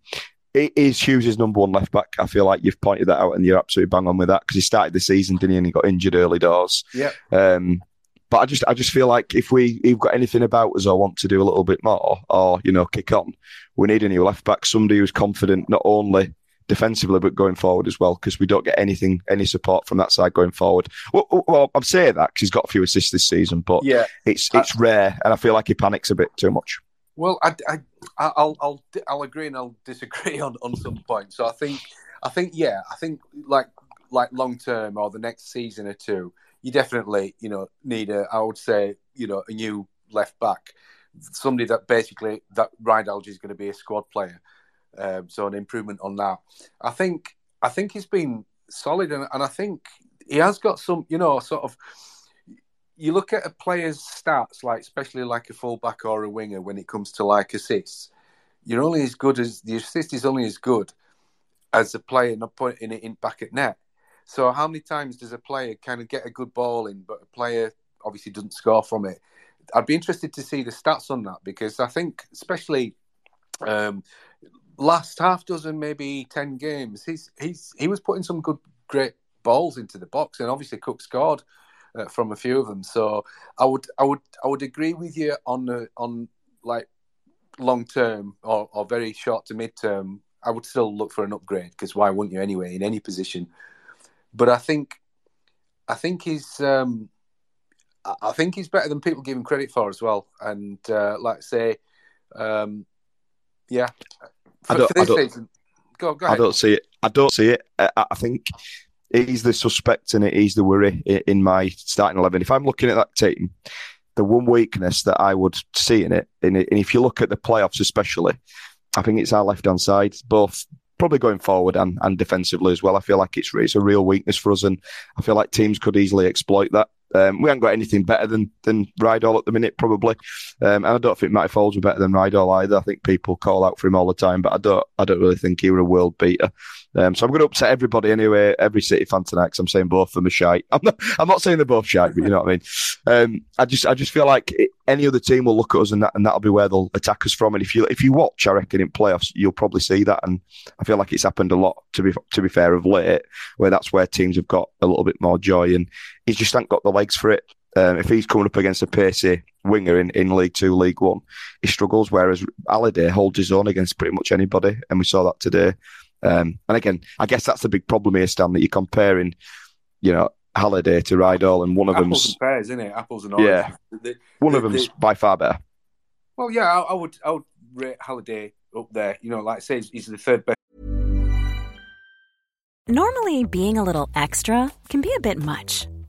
it is Hughes' number one left back. I feel like you've pointed that out, and you're absolutely bang on with that because he started the season, didn't he? And he got injured early doors. Yeah. Um, but I just, I just feel like if we, we've got anything about us or want to do a little bit more, or you know, kick on, we need a new left back, somebody who's confident not only defensively but going forward as well, because we don't get anything, any support from that side going forward. Well, well I'm saying that because he's got a few assists this season, but Yeah. it's it's rare, and I feel like he panics a bit too much. Well, I, I, I'll, I'll, I'll agree and I'll disagree on, on some points. So I think, I think, yeah, I think like, like long term or the next season or two, you definitely, you know, need a, I would say, you know, a new left back, somebody that basically that Ridehalgh is going to be a squad player. Um, so an improvement on that. I think, I think he's been solid, and, and I think he has got some, you know, sort of you look at a player's stats, like especially like a fullback or a winger, when it comes to like assists, you're only as good as the assist is only as good as the player not putting it in back at net. So how many times does a player kind of get a good ball in, but a player obviously doesn't score from it? I'd be interested to see the stats on that because I think, especially um, last half dozen, maybe ten games, he's he's he was putting some good, great balls into the box, and obviously Cook scored uh, from a few of them. So I would I would I would agree with you on the on like long term or, or very short to mid term. I would still look for an upgrade because why wouldn't you anyway in any position? But I think I think he's um, I think he's better than people give him credit for as well. And uh, like I say, um, yeah, for, I don't- for this I don't- season, go go I don't see it. I don't see it. I, I think he's the suspect and he's the worry in my starting eleven. If I'm looking at that team, the one weakness that I would see in it, and if you look at the playoffs especially, I think it's our left hand side, both probably going forward and, and defensively as well. I feel like it's it's a real weakness for us, and I feel like teams could easily exploit that. Um, we haven't got anything better than than Ridehalgh at the minute, probably, um, and I don't think Matty Foulds were better than Ridehalgh either. I think people call out for him all the time, but I don't I don't really think he were a world beater. Um, so I'm going to upset everybody anyway, every City fan tonight, because I'm saying both of them are shite. I'm not I'm not saying they're both shite, but you know what I mean. Um, I just I just feel like any other team will look at us and that and that'll be where they'll attack us from. And if you if you watch, I reckon in playoffs you'll probably see that. And I feel like it's happened a lot to be to be fair of late, where that's where teams have got a little bit more joy, and he's just ain't got the legs for it. Um, if he's coming up against a pacey winger in, in League Two, League One, he struggles. Whereas Halliday holds his own against pretty much anybody, and we saw that today. Um, and again, I guess that's the big problem here, Stan, that you're comparing, you know, Halliday to Ridehalgh, and one of Apples them's and pears, isn't it? Apples and Yeah. oranges. The- one of the- them's the- by far better. Well, yeah, I, I would I would rate Halliday up there. You know, like I say, he's- he's the third best. Normally, being a little extra can be a bit much,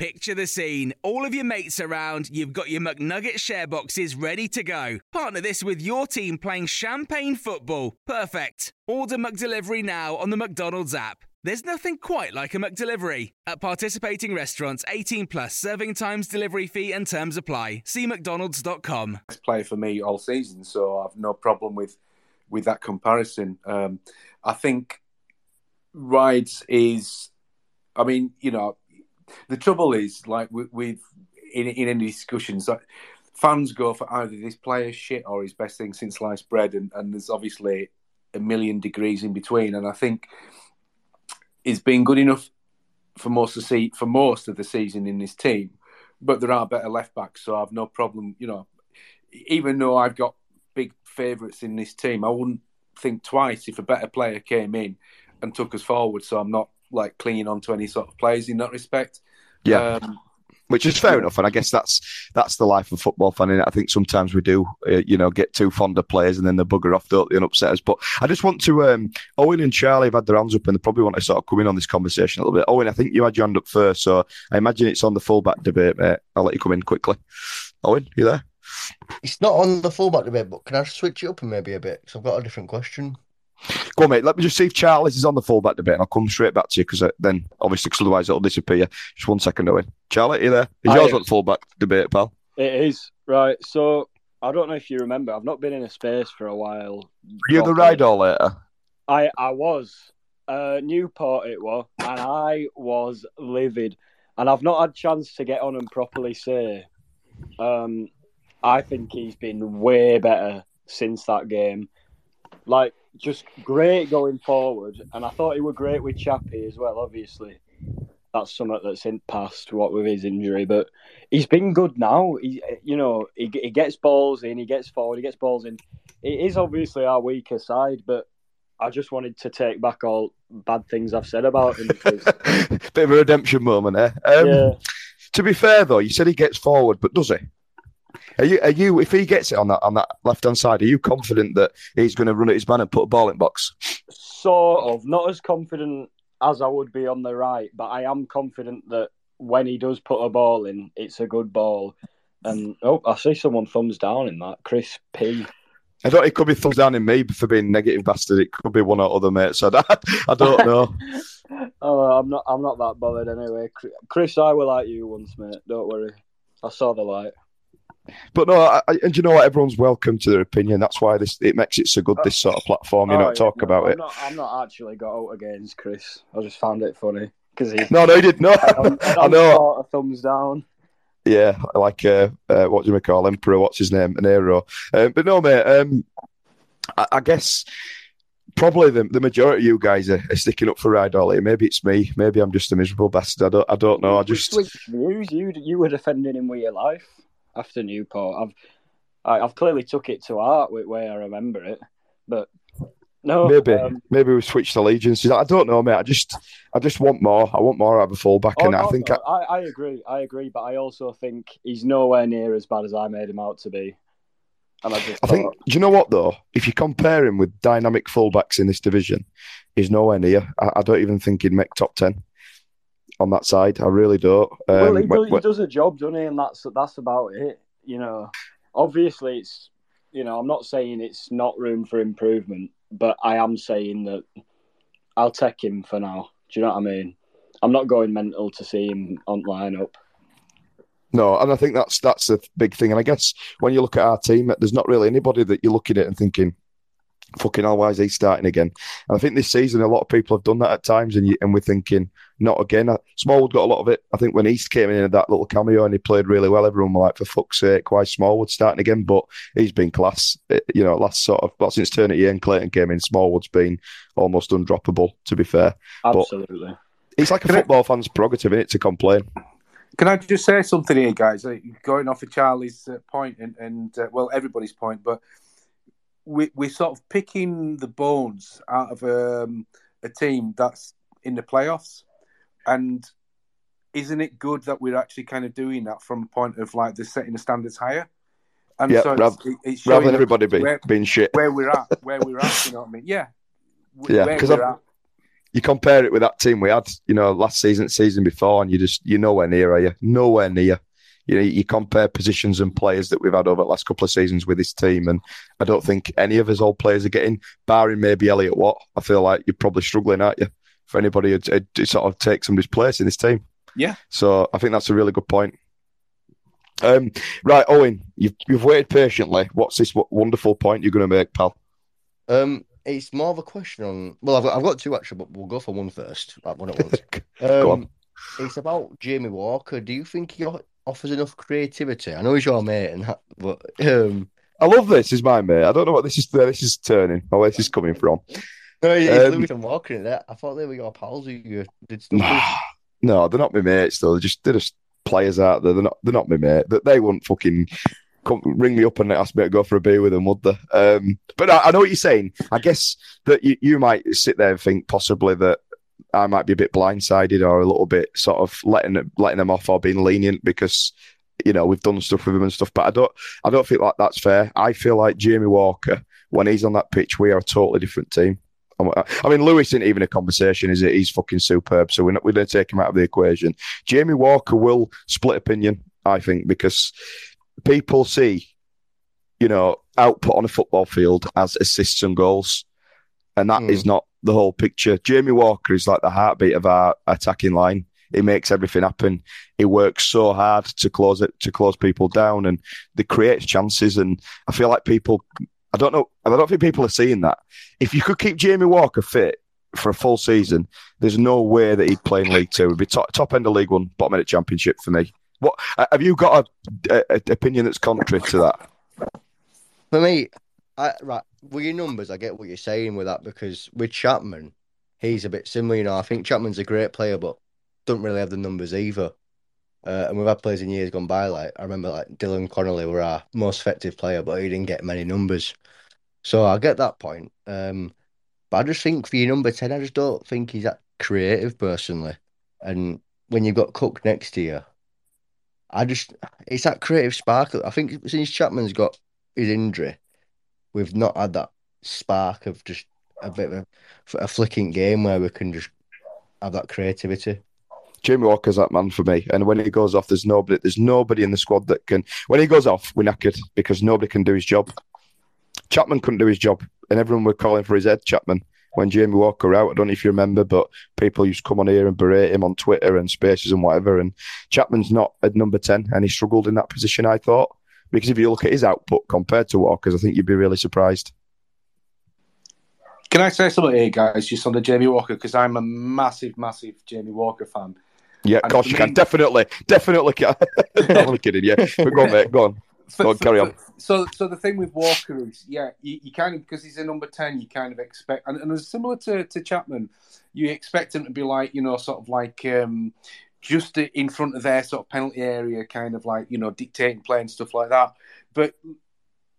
Picture the scene. All of your mates around, you've got your McNugget share boxes ready to go. Partner this with your team playing champagne football. Perfect. Order McDelivery now on the McDonald's app. There's nothing quite like a McDelivery. At participating restaurants, 18 plus serving times, delivery fee, and terms apply. See McDonald's.com. player for me all season, so I've no problem with with that comparison. Um, I think Rides is, I mean, you know, the trouble is like with, with in in any discussions. Fans go for either this player's shit or his best thing since sliced bread, and, and there's obviously a million degrees in between. And I think he's been good enough for most of the for most of the season in this team, but there are better left backs, so I've no problem. You know, even though I've got big favourites in this team, I wouldn't think twice if a better player came in and took us forward. So I'm not like clinging on to any sort of players in that respect. Yeah. Um, which is fair enough. And I guess that's that's the life of football fan. And I think sometimes we do, uh, you know, get too fond of players and then they bugger off, don't they, and upset us. But I just want to, um, Owen and Charlie have had their hands up and they probably want to sort of come in on this conversation a little bit. Owen, I think you had your hand up first, so I imagine it's on the fullback debate, mate. I'll let you come in quickly. Owen, you there? It's not on the fullback debate, but can I switch it up and maybe a bit? Because I've got a different question. Go on, mate. Let me just see if Charles is on the fullback debate, and I'll come straight back to you because then, obviously, because otherwise it'll disappear. Just one second, Owen. Charlie, are you there? Is yours on the fullback debate, pal? It is right. So I don't know if you remember. I've not been in a space for a while. You're you the ride or later? I I was uh, Newport. It was, and I was livid. And I've not had chance to get on and properly say. Um, I think he's been way better since that game. Like just great going forward, and I thought he were great with Chappie as well. Obviously, that's something that's in past what with his injury, but he's been good now. He, you know, he, he gets balls in, he gets forward, he gets balls in. It is obviously our weaker side, but I just wanted to take back all bad things I've said about him. because- Bit of a redemption moment, eh? Um, Yeah. To be fair, though, you said he gets forward, but does he? Are you? Are you? If he gets it on that on that left hand side, are you confident that he's going to run at his man and put a ball in box? sort of not as confident as I would be on the right, but I am confident that when he does put a ball in, it's a good ball. And oh, I see someone thumbs down in that. Chris P. I don't. It could be thumbs down in me for being negative bastard. It could be one or other mate. So I, I don't know. Oh, I'm not. I'm not that bothered anyway. Chris, I will like you once, mate. Don't worry. I saw the light. But no, I, I- and you know what? Everyone's welcome to their opinion. That's why this it makes it so good. This sort of platform, you know, Oh, to talk no, about I'm it. Not, I'm not actually got out against Chris. I just found it funny because he. No, no, he didn't. No, I know. A thumbs down. Yeah, like uh, uh, what do we call Emperor? What's his name? An hero. Um, but no, mate. Um, I, I guess probably the, the majority of you guys are, are sticking up for Rydolly. Maybe it's me. Maybe I'm just a miserable bastard. I don't. I don't know. I just. views. You you were defending him with your life after Newport. I've I, I've clearly took it to heart with way I remember it, but no, Maybe, um, maybe we switched allegiances. I don't know, mate. I just, I just want more. I want more out of a fullback, oh, and I think no, I, I, I agree. I agree, but I also think he's nowhere near as bad as I made him out to be. And I just I think. Do you know what though? If you compare him with dynamic fullbacks in this division, he's nowhere near. I, I don't even think he'd make top ten on that side. I really don't. Um, well, he, when- does, he does a job, doesn't he? And that's that's about it. You know, obviously, it's you know, I'm not saying it's not room for improvement, but I am saying that I'll take him for now. Do you know what I mean? I'm not going mental to see him on lineup. No, and I think that's that's the big thing. And I guess when you look at our team, there's not really anybody that you're looking at and thinking, "Fucking hell, why is he starting again?" And I think this season, a lot of people have done that at times, and you, and we're thinking, "Not again." Uh, Smallwood got a lot of it. I think when East came in in that little cameo and he played really well, everyone were like, "For fuck's sake, why is Smallwood starting again?" But he's been class. Uh, You know, last sort of well since Turnity and Clayton came in, Smallwood's been almost undroppable. To be fair, But Absolutely. it's like a football fan's prerogative, is it, to complain? Can I just say something here, guys? Like, going off of Charlie's uh, point and, and uh, well, everybody's point, but we, we're sort of picking the bones out of um, a team that's in the playoffs. And isn't it good that we're actually kind of doing that from a point of like the setting the standards higher? And Yeah, so it's, it- it's rather than everybody be- where, being shit. where we're at, where we're at. You know what I mean? Yeah, Yeah, where 'cause we're I've- at. you compare it with that team we had, you know, last season, season before, and you just you're nowhere near, are you? Nowhere near. You know, you compare positions and players that we've had over the last couple of seasons with this team, and I don't think any of his old players are getting, barring maybe Elliot Watt. I feel like you're probably struggling, aren't you, for anybody to, to sort of take somebody's place in this team. Yeah. So I think that's a really good point. Um, right, Owen, you've you've waited patiently. What's this wonderful point you're going to make, pal? Um, it's more of a question on. Well, I've got, I've got two actually, but we'll go for one first. Like one at once. Go Um, it's about Jamie Walker. Do you think he ought, offers enough creativity. I know he's your mate and that, but um, I love this. Is my mate. I don't know what this is. Where this is turning or where this is coming from. no, it's Um, Lewis and Walker in there. I thought they were your pals who you did stuff. No, they're not my mates though. They're just they're just players out there. They're not they're not my mate. That they wouldn't fucking come ring me up and ask me to go for a beer with them, would they? Um, but I, I know what you're saying. I guess that you, you might sit there and think possibly that I might be a bit blindsided or a little bit sort of letting letting them off or being lenient because you know we've done stuff with them and stuff. But I don't I don't feel like that's fair. I feel like Jamie Walker when he's on that pitch, we are a totally different team. I mean, Lewis isn't even a conversation, is it? He's fucking superb. So we're not, we're going to take him out of the equation. Jamie Walker will split opinion, I think, because people see, you know, output on a football field as assists and goals. And that is hmm. not the whole picture. Jamie Walker is like the heartbeat of our attacking line. He makes everything happen. He works so hard to close it, to close people down, and they creates chances. And I feel like people, I don't know, I don't think people are seeing that. If you could keep Jamie Walker fit for a full season, there's no way that he'd play in League Two. It'd be top, top end of League One, bottom end of Championship for me. What have you got a, a, a opinion that's contrary to that? For me, I, right, with your numbers, I get what you're saying with that because with Chapman, he's a bit similar. You know, I think Chapman's a great player, but don't really have the numbers either. Uh, and we've had players in years gone by. Like I remember, like Dylan Connolly were our most effective player, but he didn't get many numbers. So I get that point. Um, but I just think for your number ten, I just don't think he's that creative personally. And when you've got Cook next to you, I just it's that creative spark. I think since Chapman's got his injury, we've not had that spark of just a bit of a, a flicking game where we can just have that creativity. Jamie Walker's that man for me. And when he goes off, there's nobody. There's nobody in the squad that can. When he goes off, we're knackered because nobody can do his job. Chapman couldn't do his job, and everyone were calling for his head. Chapman when Jamie Walker out. I don't know if you remember, but people used to come on here and berate him on Twitter and Spaces and whatever. And Chapman's not at number ten, and he struggled in that position. I thought because if you look at his output compared to Walker's, I think you'd be really surprised. Can I say something here, guys, just on the Jamie Walker? Because I'm a massive, massive Jamie Walker fan. Yeah, of And course you can. Definitely, definitely can. I'm only kidding, yeah. But go on, mate. Go on. Go on, carry on. So, so the thing with Walker is, yeah, you, you kind of because he's a number ten, you kind of expect, and, and it's similar to, to Chapman, you expect him to be like, you know, sort of like um, just in front of their sort of penalty area, kind of like you know dictating play and stuff like that. But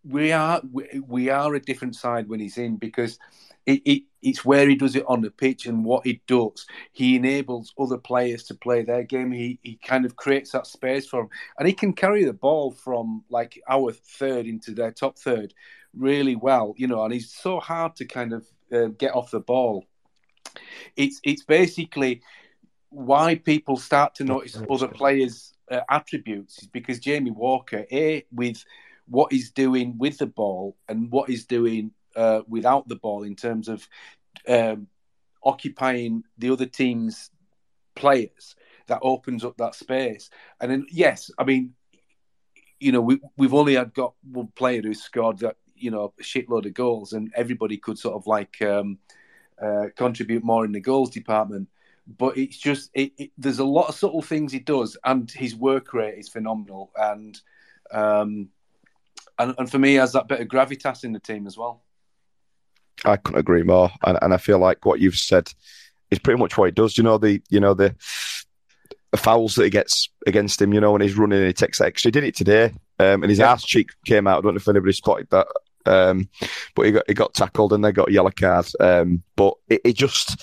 we are we, are a different side when he's in because it, it it's where he does it on the pitch and what he does. He enables other players to play their game. He he kind of creates that space for them, and he can carry the ball from like our third into their top third really well. You know, and he's so hard to kind of uh, get off the ball. It's it's basically why people start to notice other players' uh, attributes is because Jamie Walker, a with what he's doing with the ball and what he's doing uh, without the ball in terms of um, occupying the other team's players, that opens up that space. And then, yes, I mean, you know, we we've only had got one player who scored that you know a shitload of goals, and everybody could sort of like um, uh, contribute more in the goals department. But it's just it, it, there's a lot of subtle things he does, and his work rate is phenomenal. And um, and, and for me, he has that bit of gravitas in the team as well. I couldn't agree more, and, and I feel like what you've said is pretty much what he does. You know the you know the, fouls that he gets against him. You know when he's running and he takes extra. He did it today, um, and his arse cheek came out. I don't know if anybody spotted that, um, but he got he got tackled and they got a yellow card. Um, but it, it just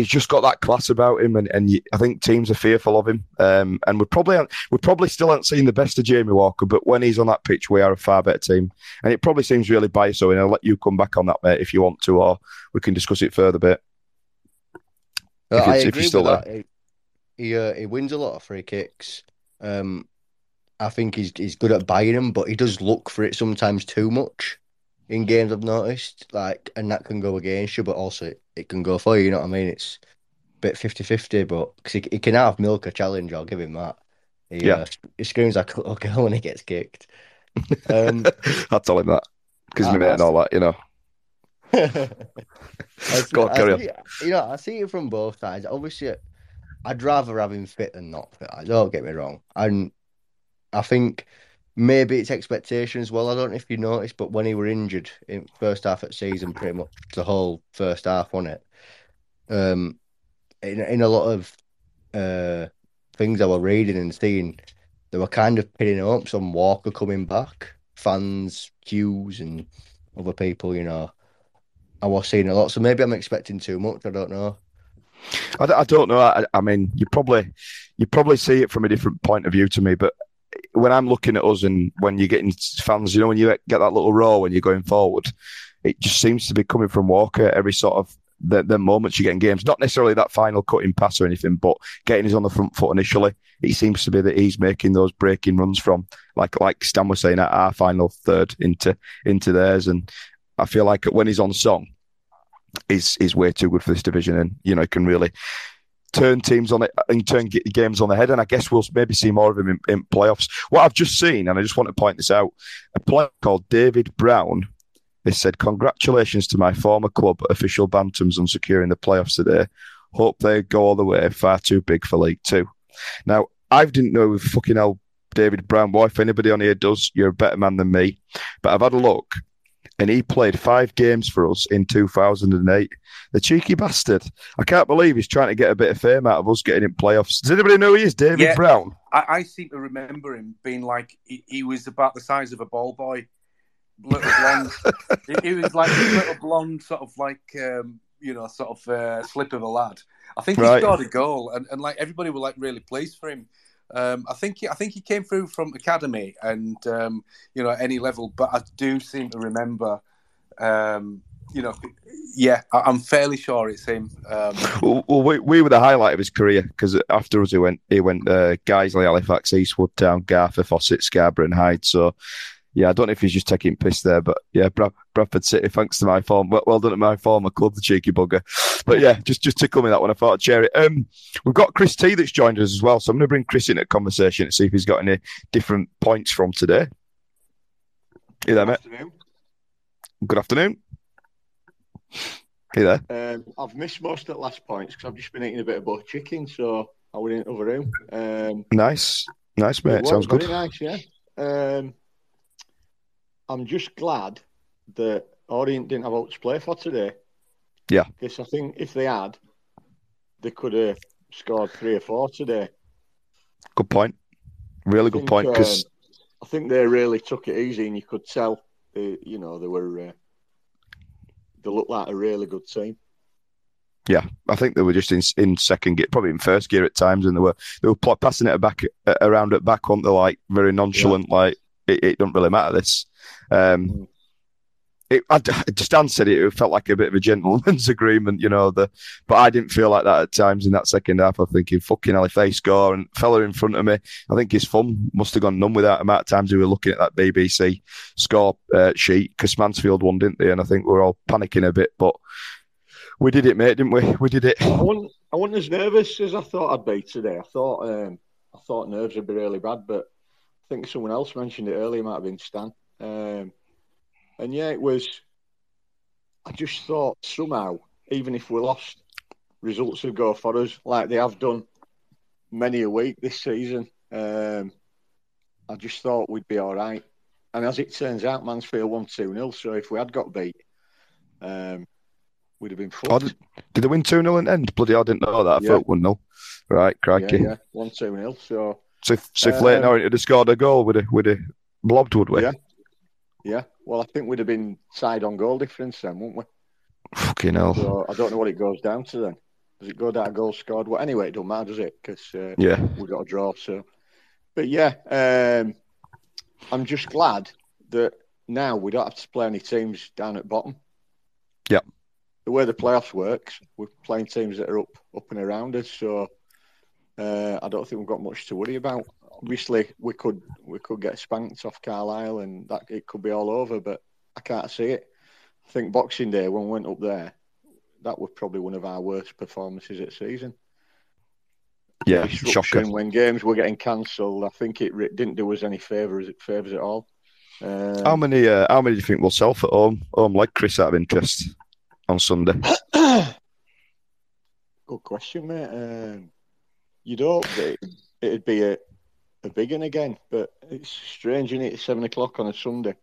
he's just got that class about him, and, and you, I think teams are fearful of him. Um, and we probably we probably still haven't seen the best of Jamie Walker, but when he's on that pitch, we are a far better team. And it probably seems really biased, so and I'll let you come back on that, mate, if you want to, or we can discuss it further. Bit Uh, If I it's- if agree you're still with there. that. He he, uh, he wins a lot of free kicks. Um, I think he's he's good at buying them, but he does look for it sometimes too much in games. I've noticed, like, and that can go against you, but also it, it can go for you. You know what I mean? It's a bit 50-50, but because he, he can have milk a challenge, I'll give him that. He, Yeah. uh, he screams like a little girl when he gets kicked. Um, I'll tell him that because my mate and all that, you know. See- Go on, I carry on. You know, I see it from both sides. Obviously, I'd rather have him fit than not fit. I don't get me wrong. And I think maybe it's expectation as well. I don't know if you noticed, but when he were injured in first half of season, pretty much the whole first half on it. Um, in in a lot of uh things I were reading and seeing, they were kind of pinning hopes on Walker coming back. Fans, Hughes, and other people, you know. I was seeing a lot, so maybe I'm expecting too much. I don't know. I, I don't know. I, I mean, you probably you probably see it from a different point of view to me, but when I'm looking at us and when you're getting fans, you know, when you get that little roar when you're going forward, it just seems to be coming from Walker every sort of the, the moments you get in games. Not necessarily that final cutting pass or anything, but getting us on the front foot initially. It seems to be that he's making those breaking runs from like like Stan was saying at our final third into into theirs, and I feel like when he's on song, is is way too good for this division, and you know can really turn teams on it uh, and turn games on the head. And I guess we'll maybe see more of him in, in, playoffs. What I've just seen, and I just want to point this out, a player called David Brown has said, Congratulations to my former club, official Bantams, on securing the playoffs today. Hope they go all the way. Far too big for League Two. Now, I didn't know fucking hell David Brown. Boy, if anybody on here does, you're a better man than me. But I've had a look and he played five games for us in 2008. The cheeky bastard. I can't believe he's trying to get a bit of fame out of us getting in playoffs. Does anybody know who he is? David Yeah. Brown? I, I seem to remember him being like he, he was about the size of a ball boy, little blonde. he, he was like a little blonde, sort of like um, you know, sort of uh, slip of a lad. I think he Right. scored a goal, and, and like everybody were like really pleased for him. Um, I think he, I think he came through from academy and um, you know at any level, but I do seem to remember. Um, you know, yeah, I, I'm fairly sure it's him. Um, Well, well, we, we were the highlight of his career because after us, he went he went uh, Guiseley, Halifax, Eastwood Town, Gartha, Fawcett, Scarborough, and Hyde. So, yeah, I don't know if he's just taking piss there, but yeah, Bra- Bradford City, thanks to my form, well, well done to my former club, the cheeky bugger. But yeah, just just tickle me that one. I thought I'd share it. Um, we've got Chris T that's joined us as well, so I'm going to bring Chris in the conversation and see if he's got any different points from today. You there, mate? Good afternoon. Hey there. Um, I've missed most of the last points because I've just been eating a bit of butter chicken, so I went in the other room. Um, Nice, nice, mate. Sounds good. nice, yeah. Um, I'm just glad that Orient didn't have out to play for today Yeah, because I think if they had, they could have scored three or four today. good point. Really good think, point because um, I think they really took it easy, and you could tell, they, you know, they were uh, they looked like a really good team. Yeah, I think they were just in in second gear, probably in first gear at times, and they were they were passing it back around at back, weren't they? Like very nonchalant, like it, it don't really matter. This, um, it, I, just said it, it felt like a bit of a gentleman's agreement, you know. The but I didn't feel like that at times in that second half. I'm thinking, fucking hell, if they score and fella in front of me, I think his fun must have gone numb with that amount of times we were looking at that BBC score uh, sheet because Mansfield won, didn't they? And I think we are all panicking a bit, but we did it, mate, didn't we? We did it. I wasn't, I wasn't as nervous as I thought I'd be today. I thought um, I thought nerves would be really bad, but think someone else mentioned it earlier. It might have been Stan. Um, and yeah, it was. I just thought somehow, even if we lost, results would go for us, like they have done many a week this season. Um, I just thought we'd be all right. And as it turns out, Mansfield won 2 0. So if we had got beat, um, we'd have been Oh, fucked. did, did they win 2 0 in the end? Bloody, I didn't know that. I Yeah. thought 1 0. Right, crikey. Yeah, yeah, one two nil. So So if, so if Leyton Um, Orient had scored a goal, would have, would have blobbed, would we? yeah, yeah. Well, I think we'd have been side on goal difference then, wouldn't we? Fucking hell. So I don't know what it goes down to then. Does it go down to goals scored? Well, anyway, it don't matter, does it? Because uh, Yeah. we got a draw. So, but yeah, um, I'm just glad that now we don't have to play any teams down at bottom. Yeah. The way the playoffs works, we're playing teams that are up, up and around us. So uh, I don't think we've got much to worry about. Obviously, we could we could get spanked off Carlisle, and that it could be all over. But I can't see it. I think Boxing Day when we went up there, that was probably one of our worst performances at season. Yeah, shocker. when games were getting cancelled. I think it didn't do us any favours. Favours at all. Um, How many uh, How many do you think will sell for home, home like Chris out of interest on Sunday? Good question, mate. Um, you'd hope that it- it'd be a a big one again. But it's strange, is it? It's seven o'clock on a Sunday.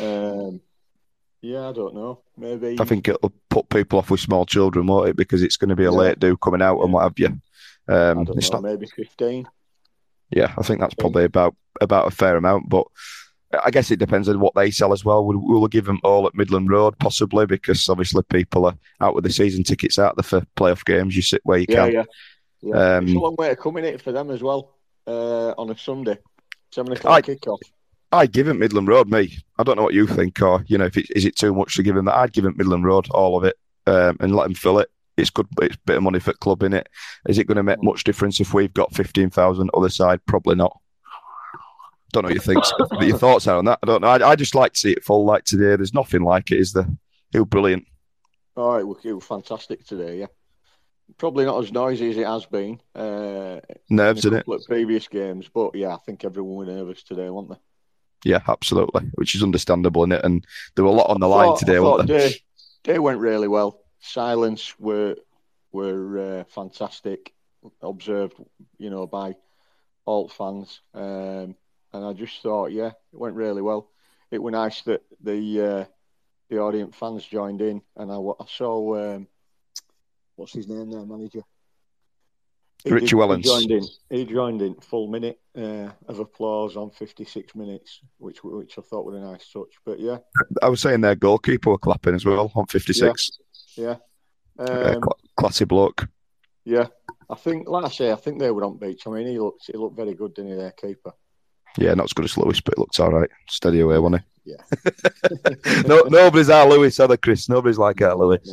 Um, yeah, I don't know. Maybe I think it'll put people off with small children, won't it? Because it's going to be a Yeah. late do coming out and what have you. Um, it's know, not. maybe fifteen. Yeah, I think that's probably about about a fair amount, but. I guess it depends on what they sell as well. We'll, we'll give them all at Midland Road, possibly, because obviously people are out with the season tickets out there for playoff games. You sit where you Yeah, can. yeah, yeah. it's a Um, long way to come in it for them as well. Uh, on a Sunday, seven o'clock kickoff. I'd give it Midland Road, me. I don't know what you think, or you know, if it, is it too much to give him that? I'd give him Midland Road, all of it, um, and let him fill it. It's good. It's a bit of money for the club in it. Is it going to make much difference if we've got fifteen thousand other side? Probably not. Don't know what you think. what your thoughts are on that? I don't know. I, I just like to see it full like today. There's nothing like it, is there? It was brilliant. All right, was, it was fantastic today. Yeah, probably not as noisy as it has been. Uh, Nerves in in it. previous games, but yeah, I think everyone was nervous today, weren't they? Yeah, absolutely, which is understandable in it. And there were a lot on the I line thought- today, weren't there? Day, day went really well. Silence were were uh, fantastic. Observed, you know, by all fans, um, and I just thought, yeah, it went really well. It was nice that the uh, the audience fans joined in, and I, I saw um, what's his name there, manager. He Richie Wellens. He joined in. He joined in full minute uh, of applause on 56 minutes, which which I thought was a nice touch. But yeah, I was saying their goalkeeper were clapping as well on fifty six. yeah. Uh, Um, cla- classy bloke. Yeah, I think, like I say, I think they were on beach. I mean, he looked, he looked very good, didn't he, their keeper? Yeah, not as good as Lewis, but it looked all right. Steady away, wasn't he? Yeah. no, nobody's our Lewis, other Chris. Nobody's like our Lewis.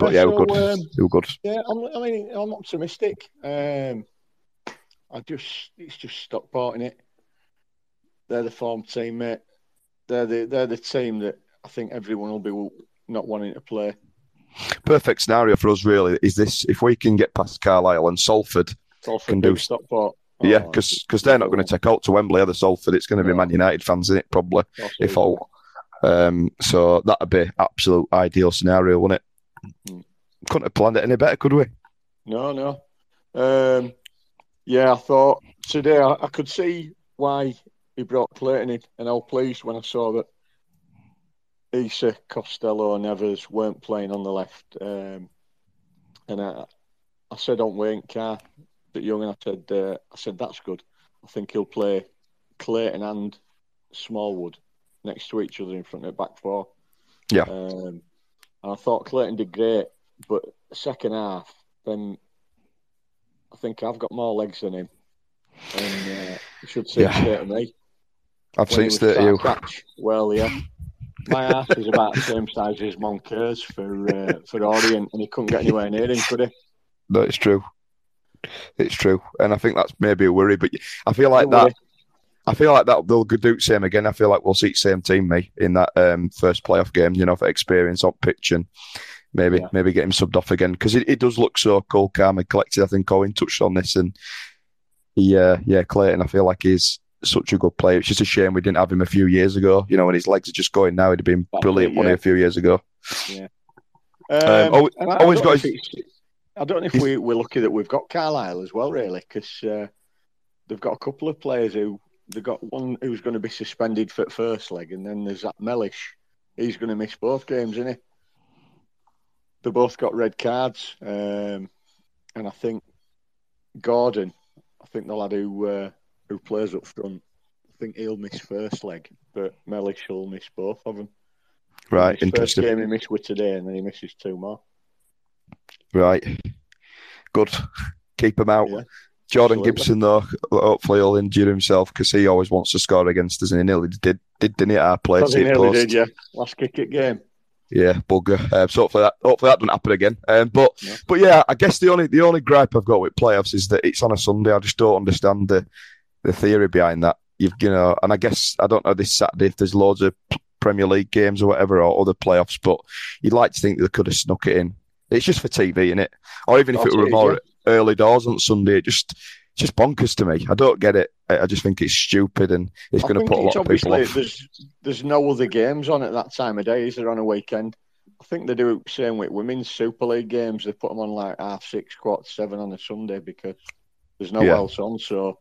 But yeah, So, we're good. um, were good. Yeah, I'm, I mean, I'm optimistic. Um, I just, it's just Stockport in it. They're the form team, mate. They're the, they're the team that I think everyone will be not wanting to play. Perfect scenario for us, really, is this if we can get past Carlisle and Salford Salford can do. Stockport. Yeah, Oh, because they're not going to take out to Wembley, are they, Salford? It's going to be Man United fans in it, probably, Course if all. Um, so that'd be absolute ideal scenario, wouldn't it? Couldn't have planned it any better, could we? No, no. Um, yeah, I thought today I, I could see why he brought Clayton in, and I was pleased when I saw that Issa, Costello, and Evers weren't playing on the left. Um, and I, I said on Wayne Carr, that young, and I said, uh, I said that's good. I think he'll play Clayton and Smallwood next to each other in front of the back four. Yeah. Um, and I thought Clayton did great, but second half, then I think I've got more legs than him. And uh, should say Yeah. straight to me. I've seen he was it to trying you. catch. Well, yeah. My ass is about the same size as Moncur's for uh, for Orient, and he couldn't get anywhere near him, could he? No, it's true. It's true, and I think that's maybe a worry. But I feel like that. I feel like that they'll do the same again. I feel like we'll see the same team, me, in that um, first playoff game. You know, for experience on pitch and maybe Yeah. maybe get him subbed off again because it, it does look so cool, calm, and collected. I think Owen touched on this, and yeah, yeah, Clayton. I feel like he's such a good player. It's just a shame we didn't have him a few years ago. You know, when his legs are just going now, he'd have been brilliant one yeah. a few years ago. Yeah. Um, Um, Owen- and I- I don't got know if his- I don't know if we, we're lucky that we've got Carlisle as well, really, because uh, they've got a couple of players who they've got one who's going to be suspended for the first leg, and then there's that Mellish. He's going to miss both games, isn't he? They both got red cards, um, and I think Gordon, I think the lad who uh, who plays up front, I think he'll miss first leg, but Mellish will miss both of them. Right, His interesting. First game he missed with today, and then he misses two more. Right, good. Keep him out. Yeah, Jordan absolutely. Gibson, though, hopefully he'll injure himself because he always wants to score against us, and he nearly did, did didn't he? Our place, he nearly post. did, yeah. Last kick at game. Yeah, bugger. Um, so hopefully that hopefully that doesn't happen again. Um, but but yeah, I guess the only the only gripe I've got with playoffs is that it's on a Sunday. I just don't understand the the theory behind that. You've you know, and I guess I don't know this Saturday if there's loads of Premier League games or whatever or other playoffs, but you'd like to think they could have snuck it in. It's just for TV, innit? Or even if it were it, more yeah. Early doors on Sunday, it just just bonkers to me. I don't get it. I I just think it's stupid and it's going to put a lot of people off. there's there's no other games on at that time of day. Is there on a weekend? I think they do it same with women's Super League games. They put them on like half six, quarter seven on a Sunday because there's no Yeah. else on. So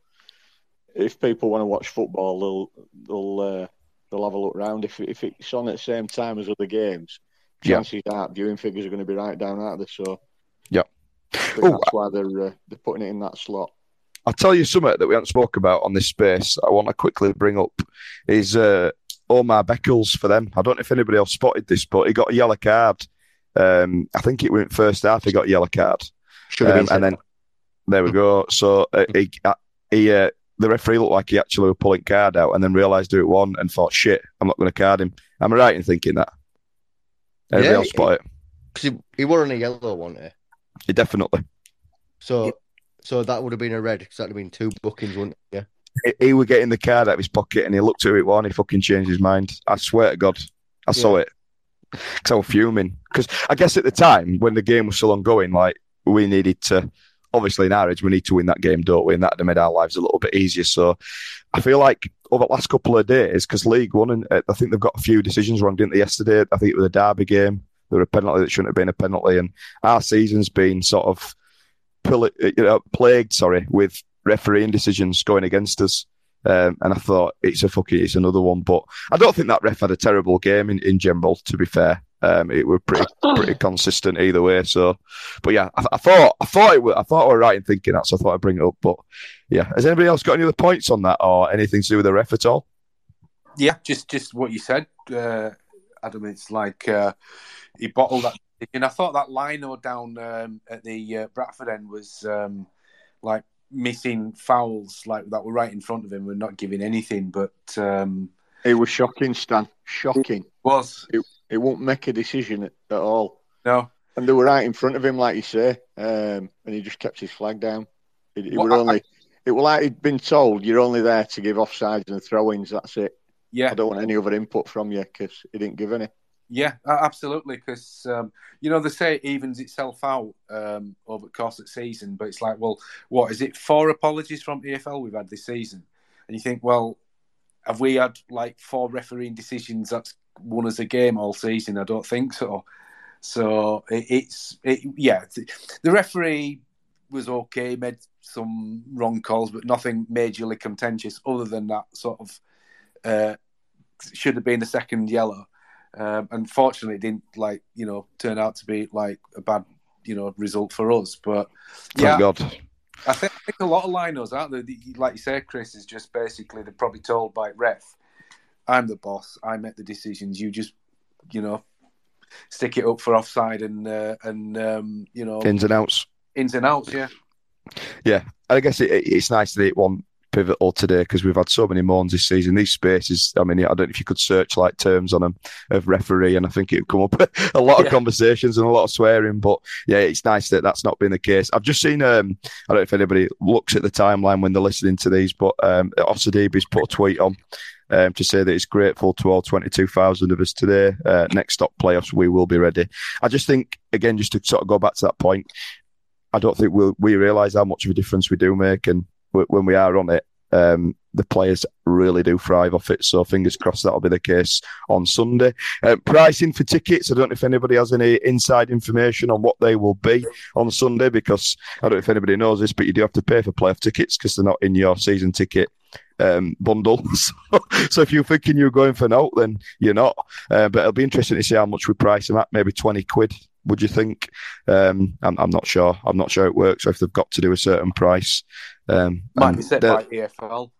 if people want to watch football, they'll they'll uh, they'll have a look round. If if it's on at the same time as other games, Yeah. chances are viewing figures are going to be right down, aren't they? So Yeah. Oh, that's why they're uh, they're putting it in that slot. I'll tell you something that we haven't spoke about on this space. I want to quickly bring up is uh, Omar Beckles for them. I don't know if anybody else spotted this, but he got a yellow card. Um, I think it went first half. He got a yellow card, Should have Um, been and then there we go. So uh, he, uh, he uh, the referee looked like he actually was pulling card out, and then realised who it won, and thought, "Shit, I'm not going to card him." Am I right in thinking that? Anybody Yeah, else spot it? because he, he were on a yellow, wasn't he? He definitely. So, so that would have been a red because that would have been two bookings, wouldn't it? Yeah. he, he was getting the card out of his pocket and he looked at it one, he fucking changed his mind. I swear to God, I saw it because I was fuming. Because I guess at the time when the game was still ongoing, like we needed to, obviously in our age, we need to win that game, don't we? And that would have made our lives a little bit easier. So I feel like over the last couple of days, because League One, and uh, I think they've got a few decisions wrong, didn't they? Yesterday, I think it was a derby game. There were a penalty that shouldn't have been a penalty, and our season's been sort of pil- you know, plagued, sorry, with refereeing decisions going against us. Um, and I thought it's a fucking, it's another one. But I don't think that ref had a terrible game in, in general. To be fair, um, it were pretty pretty consistent either way. So, but yeah, I, I thought I thought it were, I thought I were right in thinking that, so I thought I'd bring it up. But yeah, has anybody else got any other points on that or anything to do with the ref at all? Yeah, just just what you said, uh, Adam. It's like uh, he bottled that, and I thought that lino down um, at the uh, Bradford end was um, like missing fouls, like that were right in front of him. We're not giving anything, but um, It was shocking, Stan. Shocking. was It, it won't make a decision at, at all. no. And they were right in front of him, like you say, um, and he just kept his flag down. It, it What were I- only, it was like he'd been told, you're only there to give offsides and throw-ins. That's it. Yeah, I don't want any other input from you because he didn't give any. Yeah, absolutely. Because um, you know they say it evens itself out um, over the course of the season, but it's like, well, what is it? Four apologies from EFL we've had this season, and you think, well, have we had like four refereeing decisions that's won us a game all season? I don't think so. So it, it's it, yeah, the referee was okay, made some wrong calls, but nothing majorly contentious other than that sort of uh, should have been a second yellow. Um, unfortunately, it didn't like you know turn out to be like a bad you know result for us. But Thank yeah, God. I think, I think a lot of linos out there, the- like you say, Chris, is just basically they're probably told by ref, "I'm the boss. I make the decisions. You just you know stick it up for offside and uh, and um, you know Ins and outs. ins and outs." Yeah, Yeah, I guess it- it's nice that it won pivotal today because we've had so many moans this season. These spaces, I mean, I don't know if you could search like terms on them of referee, and I think it would come up a lot of Yeah. conversations and a lot of swearing. But yeah, it's nice that that's not been the case. I've just seen, um, I don't know if anybody looks at the timeline when they're listening to these, but um, Osadebe's put a tweet on. Um, to say that it's grateful to all 22,000 of us today. Uh, next stop playoffs, we will be ready. I just think, again, just to sort of go back to that point, I don't think we'll, we realise how much of a difference we do make. And when we are on it, um, the players really do thrive off it. So fingers crossed that'll be the case on Sunday. Uh, pricing for tickets, I don't know if anybody has any inside information on what they will be on Sunday because I don't know if anybody knows this, but you do have to pay for playoff tickets because they're not in your season ticket um, bundle. so, so if you're thinking you're going for an out, then you're not. Uh, but it'll be interesting to see how much we price them at. Maybe 20 quid, would you think? Um, I'm, I'm not sure. I'm not sure it works or if they've got to do a certain price. Um, might be set they're- by EFL.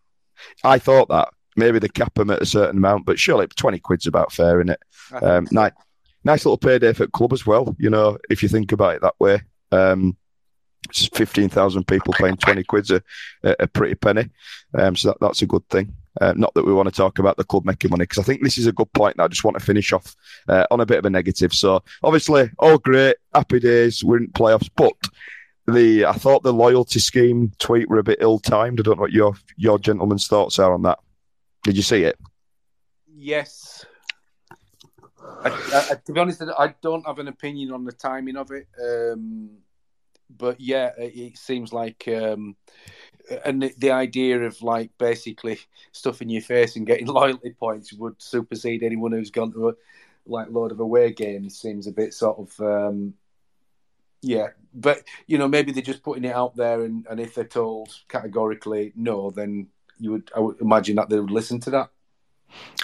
I thought that. Maybe they cap them at a certain amount, but surely 20 quid's about fair, isn't it? Um, nice, nice little payday for the club as well, you know, if you think about it that way. Um, it's 15,000 people paying 20 quid's a, a, a pretty penny. Um, so that, that's a good thing. Uh, not that we want to talk about the club making money, because I think this is a good point. And I just want to finish off uh, on a bit of a negative. So, obviously, all great, happy days, we're in playoffs, but the I thought the loyalty scheme tweet were a bit ill timed. I don't know what your your gentlemen's thoughts are on that. Did you see it? Yes. I, I, to be honest, I don't have an opinion on the timing of it. Um, but yeah, it, seems like, um, and the, the idea of like basically stuffing your face and getting loyalty points would supersede anyone who's gone to a like load of away games. Seems a bit sort of, um, yeah. But you know, maybe they're just putting it out there, and, and if they're told categorically no, then you would I would imagine that they would listen to that.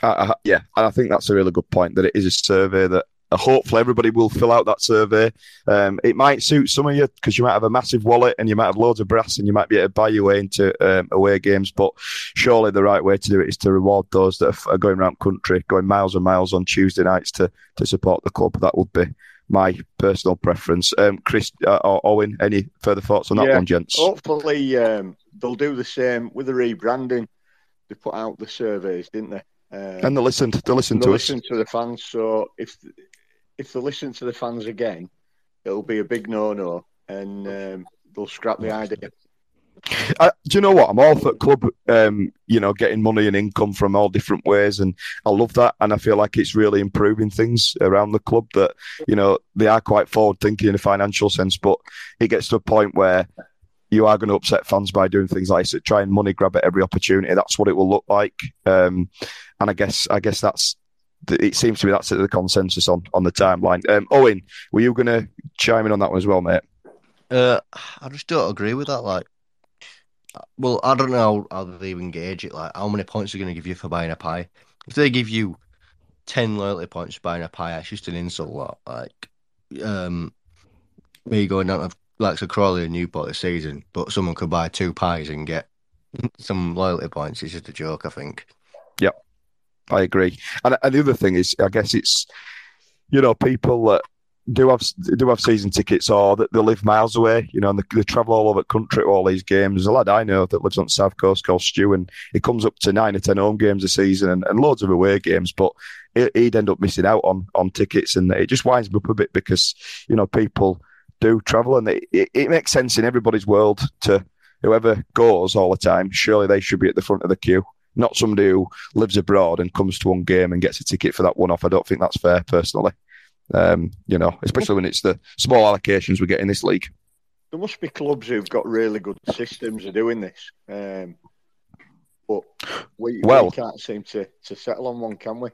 I, yeah, and I think that's a really good point that it is a survey that uh, hopefully everybody will fill out that survey. Um, it might suit some of you because you might have a massive wallet and you might have loads of brass and you might be able to buy your way into um, away games. But surely the right way to do it is to reward those that are going around country, going miles and miles on Tuesday nights to to support the club. That would be my personal preference. Um, Chris uh, or Owen, any further thoughts on that Yeah, one, gents? Hopefully, um, they'll do the same with the rebranding. They put out the surveys, didn't they? Um, And they listened. They listened they to us. listen to the fans. So if if they listen to the fans again, it'll be a big no-no, and um, they'll scrap the idea. I, do you know what? I'm all for club, um, you know, getting money and income from all different ways, and I love that. And I feel like it's really improving things around the club. That you know they are quite forward thinking in a financial sense, but it gets to a point where you are going to upset fans by doing things like this, try and money grab at every opportunity. That's what it will look like. Um, and I guess, I guess that's. It seems to be that's the consensus on on the timeline. Um, Owen, were you going to chime in on that one as well, mate? Uh, I just don't agree with that. Like, well, I don't know how they even gauge it. Like, how many points are going to give you for buying a pie? If they give you ten loyalty points for buying a pie, it's just an insult. Lot. Like, um, me going down to like to Crawley and Newport this season, but someone could buy two pies and get some loyalty points. It's just a joke, I think. Yep, I agree. And, and the other thing is, I guess it's you know people that do have do have season tickets or that they live miles away, you know, and they, they travel all over the country to all these games. There's a lad I know that lives on south coast called Stu, and he comes up to nine or ten home games a season and, and loads of away games, but he- he'd end up missing out on on tickets, and it just winds me up a bit because you know people do travel, and it, it, it makes sense in everybody's world to whoever goes all the time. Surely they should be at the front of the queue. Not somebody who lives abroad and comes to one game and gets a ticket for that one off. I don't think that's fair, personally. Um, you know, especially when it's the small allocations we get in this league. There must be clubs who've got really good systems of doing this, um, but we, Well- we can't seem to, to settle on one, can we?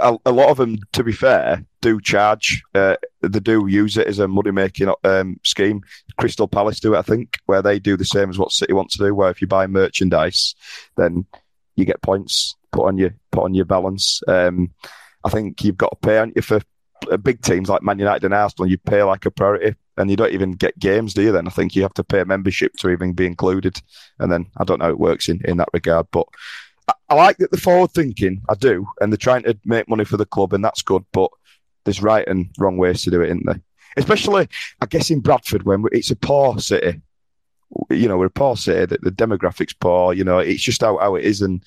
a, a lot of them, to be fair, do charge. Uh, they do use it as a money making um, scheme. Crystal Palace do it, I think, where they do the same as what City want to do. Where if you buy merchandise, then you get points put on your put on your balance. Um, I think you've got to pay on you for Uh, big teams like Man United and Arsenal. You pay like a priority, and you don't even get games, do you? Then I think you have to pay membership to even be included. And then I don't know how it works in in that regard, but. I- I like that they're forward thinking. I do, and they're trying to make money for the club, and that's good. But there's right and wrong ways to do it, isn't there? Especially, I guess, in Bradford when it's a poor city. You know, we're a poor city. The, the demographics poor. You know, it's just how, how it is, and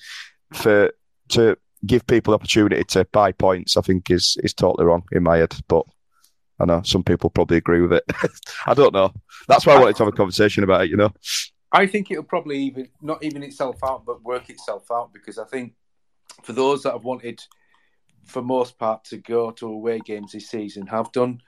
for to give people the opportunity to buy points, I think is is totally wrong in my head. But I know some people probably agree with it. I don't know. That's why I wanted to have a conversation about it. You know. I think it'll probably even not even itself out, but work itself out because I think for those that have wanted, for most part, to go to away games this season have done,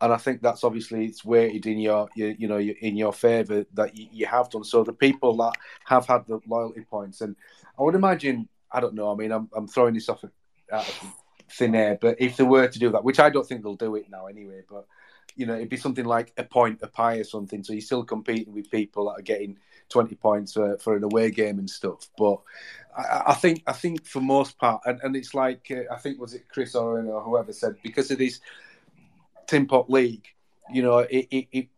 and I think that's obviously it's weighted in your, your you know in your favour that you, you have done. So the people that have had the loyalty points, and I would imagine I don't know. I mean, I'm I'm throwing this off out of thin air, but if they were to do that, which I don't think they'll do it now anyway, but you know, it'd be something like a point a pie or something. So you're still competing with people that are getting 20 points for, for an away game and stuff. But I, I think I think for most part, and, and it's like uh, I think was it Chris Owen or whoever said because of this tin pot league, you know, it it, it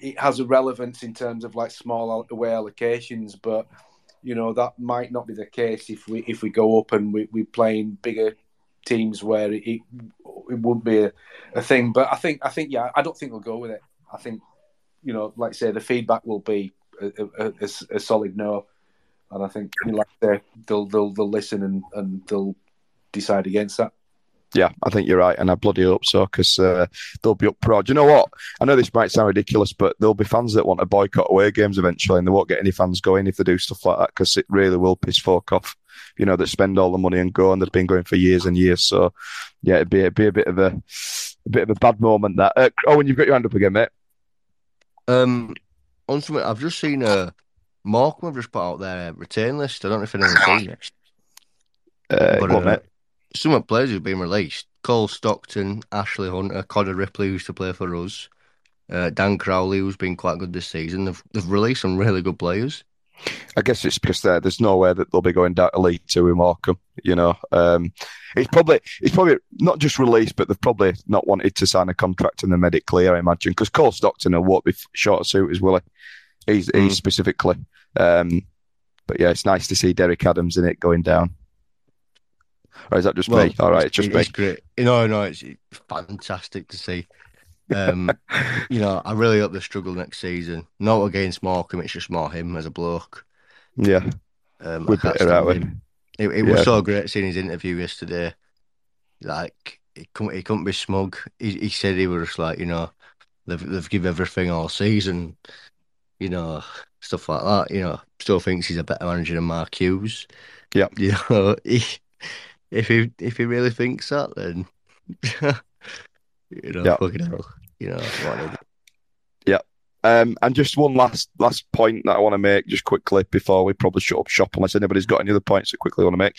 it has a relevance in terms of like small away allocations, but you know that might not be the case if we if we go up and we, we're playing bigger teams where it it, wouldn't be a, a thing. But I think I think yeah, I don't think we'll go with it. I think you know, like I say, the feedback will be a, a, a, solid no, and I think you know, like say, they'll they'll they'll listen and, and they'll decide against that. Yeah, I think you're right, and I bloody hope so because uh, they'll be up pro. Do you know what? I know this might sound ridiculous, but there'll be fans that want to boycott away games eventually, and they won't get any fans going if they do stuff like that because it really will piss folk off. You know, that spend all the money and go, and they've been going for years and years. So, yeah, it'd be it'd be a bit of a, a bit of a bad moment. That uh, Owen, you've got your hand up again, mate. Um, on something, I've just seen a Morecambe have just put out their return list. I don't know if anyone's seen it. Uh, But, on, uh, mate. Some of the players who've been released: Cole Stockton, Ashley Hunter, Connor Ripley, who used to play for us, uh, Dan Crowley, who's been quite good this season. They've they've released some really good players. I guess it's because there, there's no way that they'll be going down to League Two in Morecambe. You know, um, it's probably it's probably not just released, but they've probably not wanted to sign a contract and they made it clear. I imagine because Cole Stockton won't be short of suitors, will he? He's, he's specifically. Um, but yeah, it's nice to see Derek Adams in it going down. Or is that just Well, me? All right, it's just me. It's great. No, no, it's fantastic to see. Um, you know, I really hope they struggle next season. Not against Morecambe, it's just more him as a bloke. Yeah, Um, We're better, we? him. It, it Yeah. was so great seeing his interview yesterday. Like he couldn't, he couldn't be smug. He, he said he was just like, you know, they've they've give everything all season, you know, stuff like that. You know, still thinks he's a better manager than Mark Hughes. Yeah, you know, he, if he if he really thinks that, then you know, Yeah. fucking hell, you know. Yeah. Um, and just one last last point that I want to make, just quickly before we probably shut up shop, unless anybody's got any other points that quickly want to make,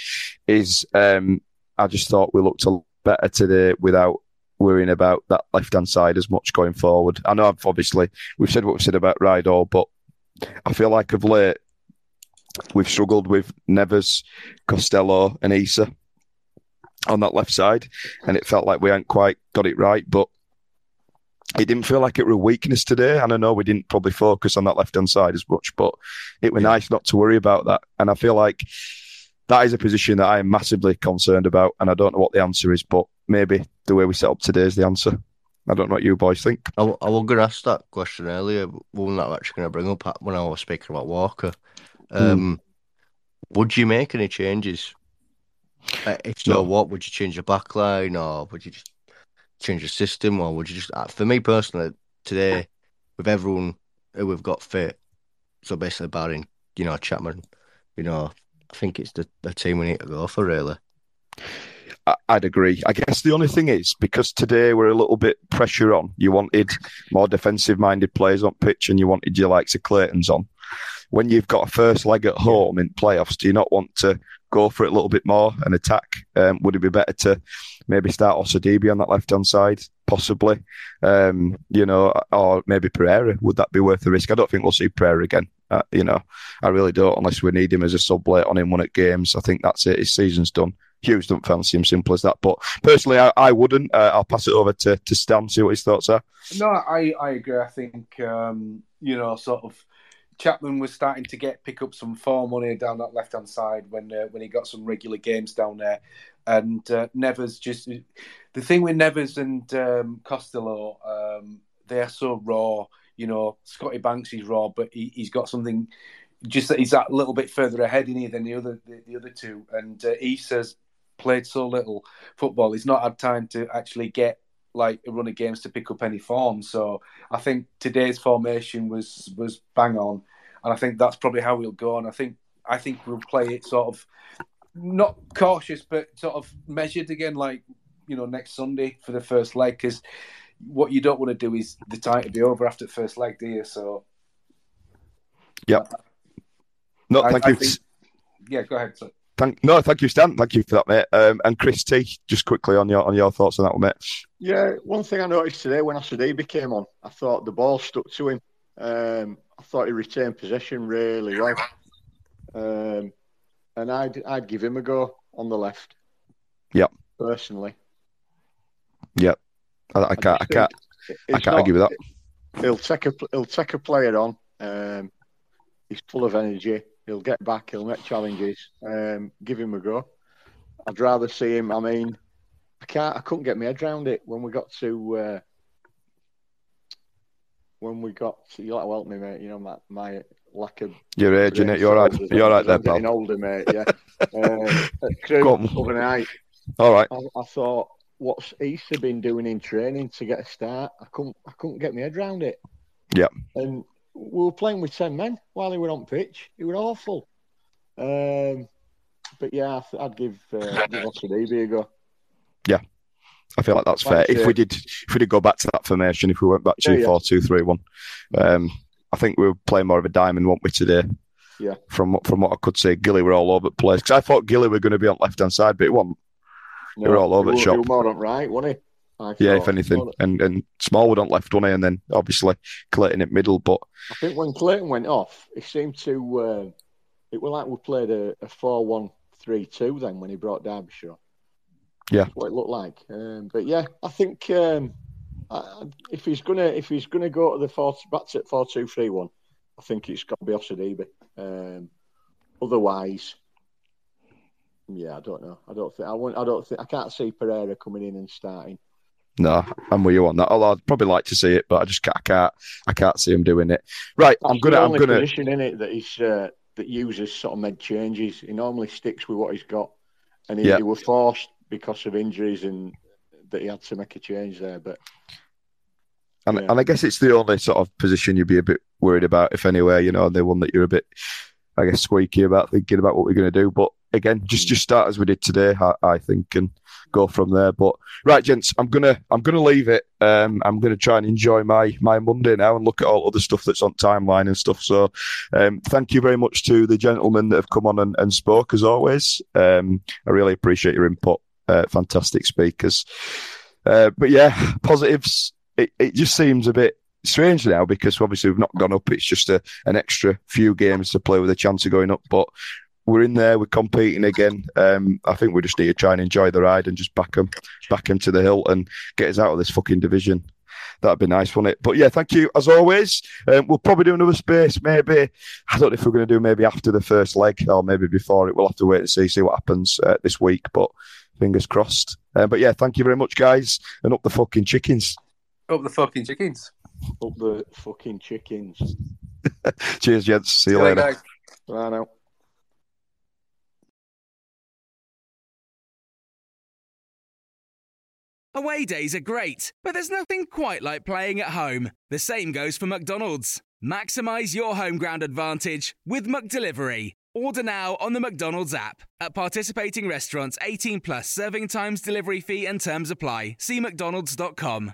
is um, I just thought we looked a lot better today without worrying about that left hand side as much going forward. I know I've obviously we've said what we've said about Ridehalgh, but I feel like of late we've struggled with Nevers, Costello, and Issa on that left side, and it felt like we hadn't quite got it right, but it didn't feel like it were a weakness today. And I know we didn't probably focus on that left hand side as much, but it was nice not to worry about that. And I feel like that is a position that I am massively concerned about. And I don't know what the answer is, but maybe the way we set up today is the answer. I don't know what you boys think. I was going to ask that question earlier, one that I'm actually going to bring up when I was speaking about Walker. Um, Would you make any changes? Uh, if so, No. what would you change your back line, or would you just change the system, or would you just? uh, For me personally, today with everyone who we've got fit, so basically barring you know Chapman, you know, I think it's the, the team we need to go for really. I'd agree. I guess the only thing is because today we're a little bit pressure on. You wanted more defensive-minded players on pitch, and you wanted your likes of Clayton's on. When you've got a first leg at home in playoffs, do you not want to go for it a little bit more and attack? Um, would it be better to maybe start Osadebe on that left-hand side, possibly? Um, you know, or maybe Pereira. Would that be worth the risk? I don't think we'll see Pereira again. Uh, you know, I really don't, unless we need him as a sub late on in one at games. I think that's it. His season's done. Hughes don't fancy him, simple as that. But personally, I, I wouldn't. Uh, I'll pass it over to, to Stan, see what his thoughts are. No, I, I agree. I think um, you know, sort of Chapman was starting to get pick up some form money down that left hand side when uh, when he got some regular games down there, and uh, Nevers just the thing with Nevers and um, Costello, um, they are so raw. You know, Scotty Banks is raw, but he, he's got something. Just that he's that little bit further ahead in here than the other the, the other two, and uh, Issa's played so little football. He's not had time to actually get like a run of games to pick up any form. So I think today's formation was was bang on, and I think that's probably how we'll go. And I think I think we'll play it sort of not cautious, but sort of measured again, like you know next Sunday for the first leg. Because what you don't want to do is the tie to be over after the first leg, do you? So Yep. No, I- thank I you. think- yeah, go ahead. So. Thank, no, thank you, Stan. Thank you for that, mate. Um, and Chris T, just quickly on your on your thoughts on that one, mate. Yeah, one thing I noticed today when Osadebe came on, I thought the ball stuck to him. Um, I thought he retained possession really well. Um, and I'd I'd give him a go on the left Yep, personally. yep. I, I can't, I just can't, I can't argue with that. He'll take a he'll take a player on. Um, he's full of energy. He'll get back. He'll make challenges. Um, give him a go. I'd rather see him. I mean, I can't. I couldn't get my head around it when we got to uh, when we got. To, you like to help me, mate. You know my my lack of. Your age, it. You're right. You're right there, I'm getting pal. older, mate. Yeah. uh, at Crewe Go overnight. All right. I, I thought, what's Issa been doing in training to get a start? I couldn't. I couldn't get my head around it. Yeah. And we were playing with ten men while he were on pitch. It was awful. Um, but yeah, I th- I'd give uh, give Osadebe a go. Yeah, I feel like that's fair. If uh, we did, if we did go back to that formation, if we went back to Yeah, to yeah. four two three one, um, I think we were playing more of a diamond, weren't we today? Yeah. From what from what I could say, Gilly were all over the place because I thought Gilly were going to be on left hand side, but it wasn't. They were all over he the shop. He were more on right, wasn't I yeah, if anything, and and Smallwood on left, wasn't? And then obviously Clayton at middle. But I think when Clayton went off, it seemed to. Uh, it was like we played a, a 4 1 3 2 then when he brought Derbyshire. yeah, That's what it looked like. Um, but yeah, I think um, I, if he's gonna if he's gonna go to the four back to four two three one, I think it's got to be Osadebe. Um, otherwise, yeah, I don't know. I don't think I want. I don't think I can't see Pereira coming in and starting. No, I'm with you on that. Although I'd probably like to see it, but I just can't, I can't, I can't see him doing it. Right, I'm gonna, the I'm gonna. position in it that he's uh, that uses sort of mid changes. He normally sticks with what he's got, and he, Yeah. he was forced because of injuries and that he had to make a change there. But And, and I guess it's the only sort of position you'd be a bit worried about, if anywhere, you know, the one that you're a bit, I guess, squeaky about thinking about what we're going to do. But again, just just start as we did today, I, I think, and go from there. But right, gents, I'm gonna I'm gonna leave it. Um, I'm gonna try and enjoy my my Monday now and look at all other stuff that's on timeline and stuff. So, um, thank you very much to the gentlemen that have come on and, and spoke as always. Um, I really appreciate your input. Uh, fantastic speakers. Uh, but yeah, positives. It, it just seems a bit strange now because obviously we've not gone up. It's just a, an extra few games to play with a chance of going up. But we're in there. We're competing again. Um, I think we just need to try and enjoy the ride and just back them, back them to the hill and get us out of this fucking division. That'd be nice, wouldn't it? But yeah, thank you as always. Um, we'll probably do another space, maybe. I don't know if we're going to do maybe after the first leg or maybe before it. We'll have to wait and see, see what happens uh, this week. But fingers crossed. Uh, but yeah, thank you very much, guys, and up the fucking chickens. Up the fucking chickens. Up the fucking chickens. Cheers, gents. See you See later. Bye now. Away days are great, but there's nothing quite like playing at home. The same goes for McDonald's. Maximize your home ground advantage with McDelivery. Order now on the McDonald's app. At participating restaurants, 18 plus serving times, delivery fee, and terms apply. See McDonald's.com.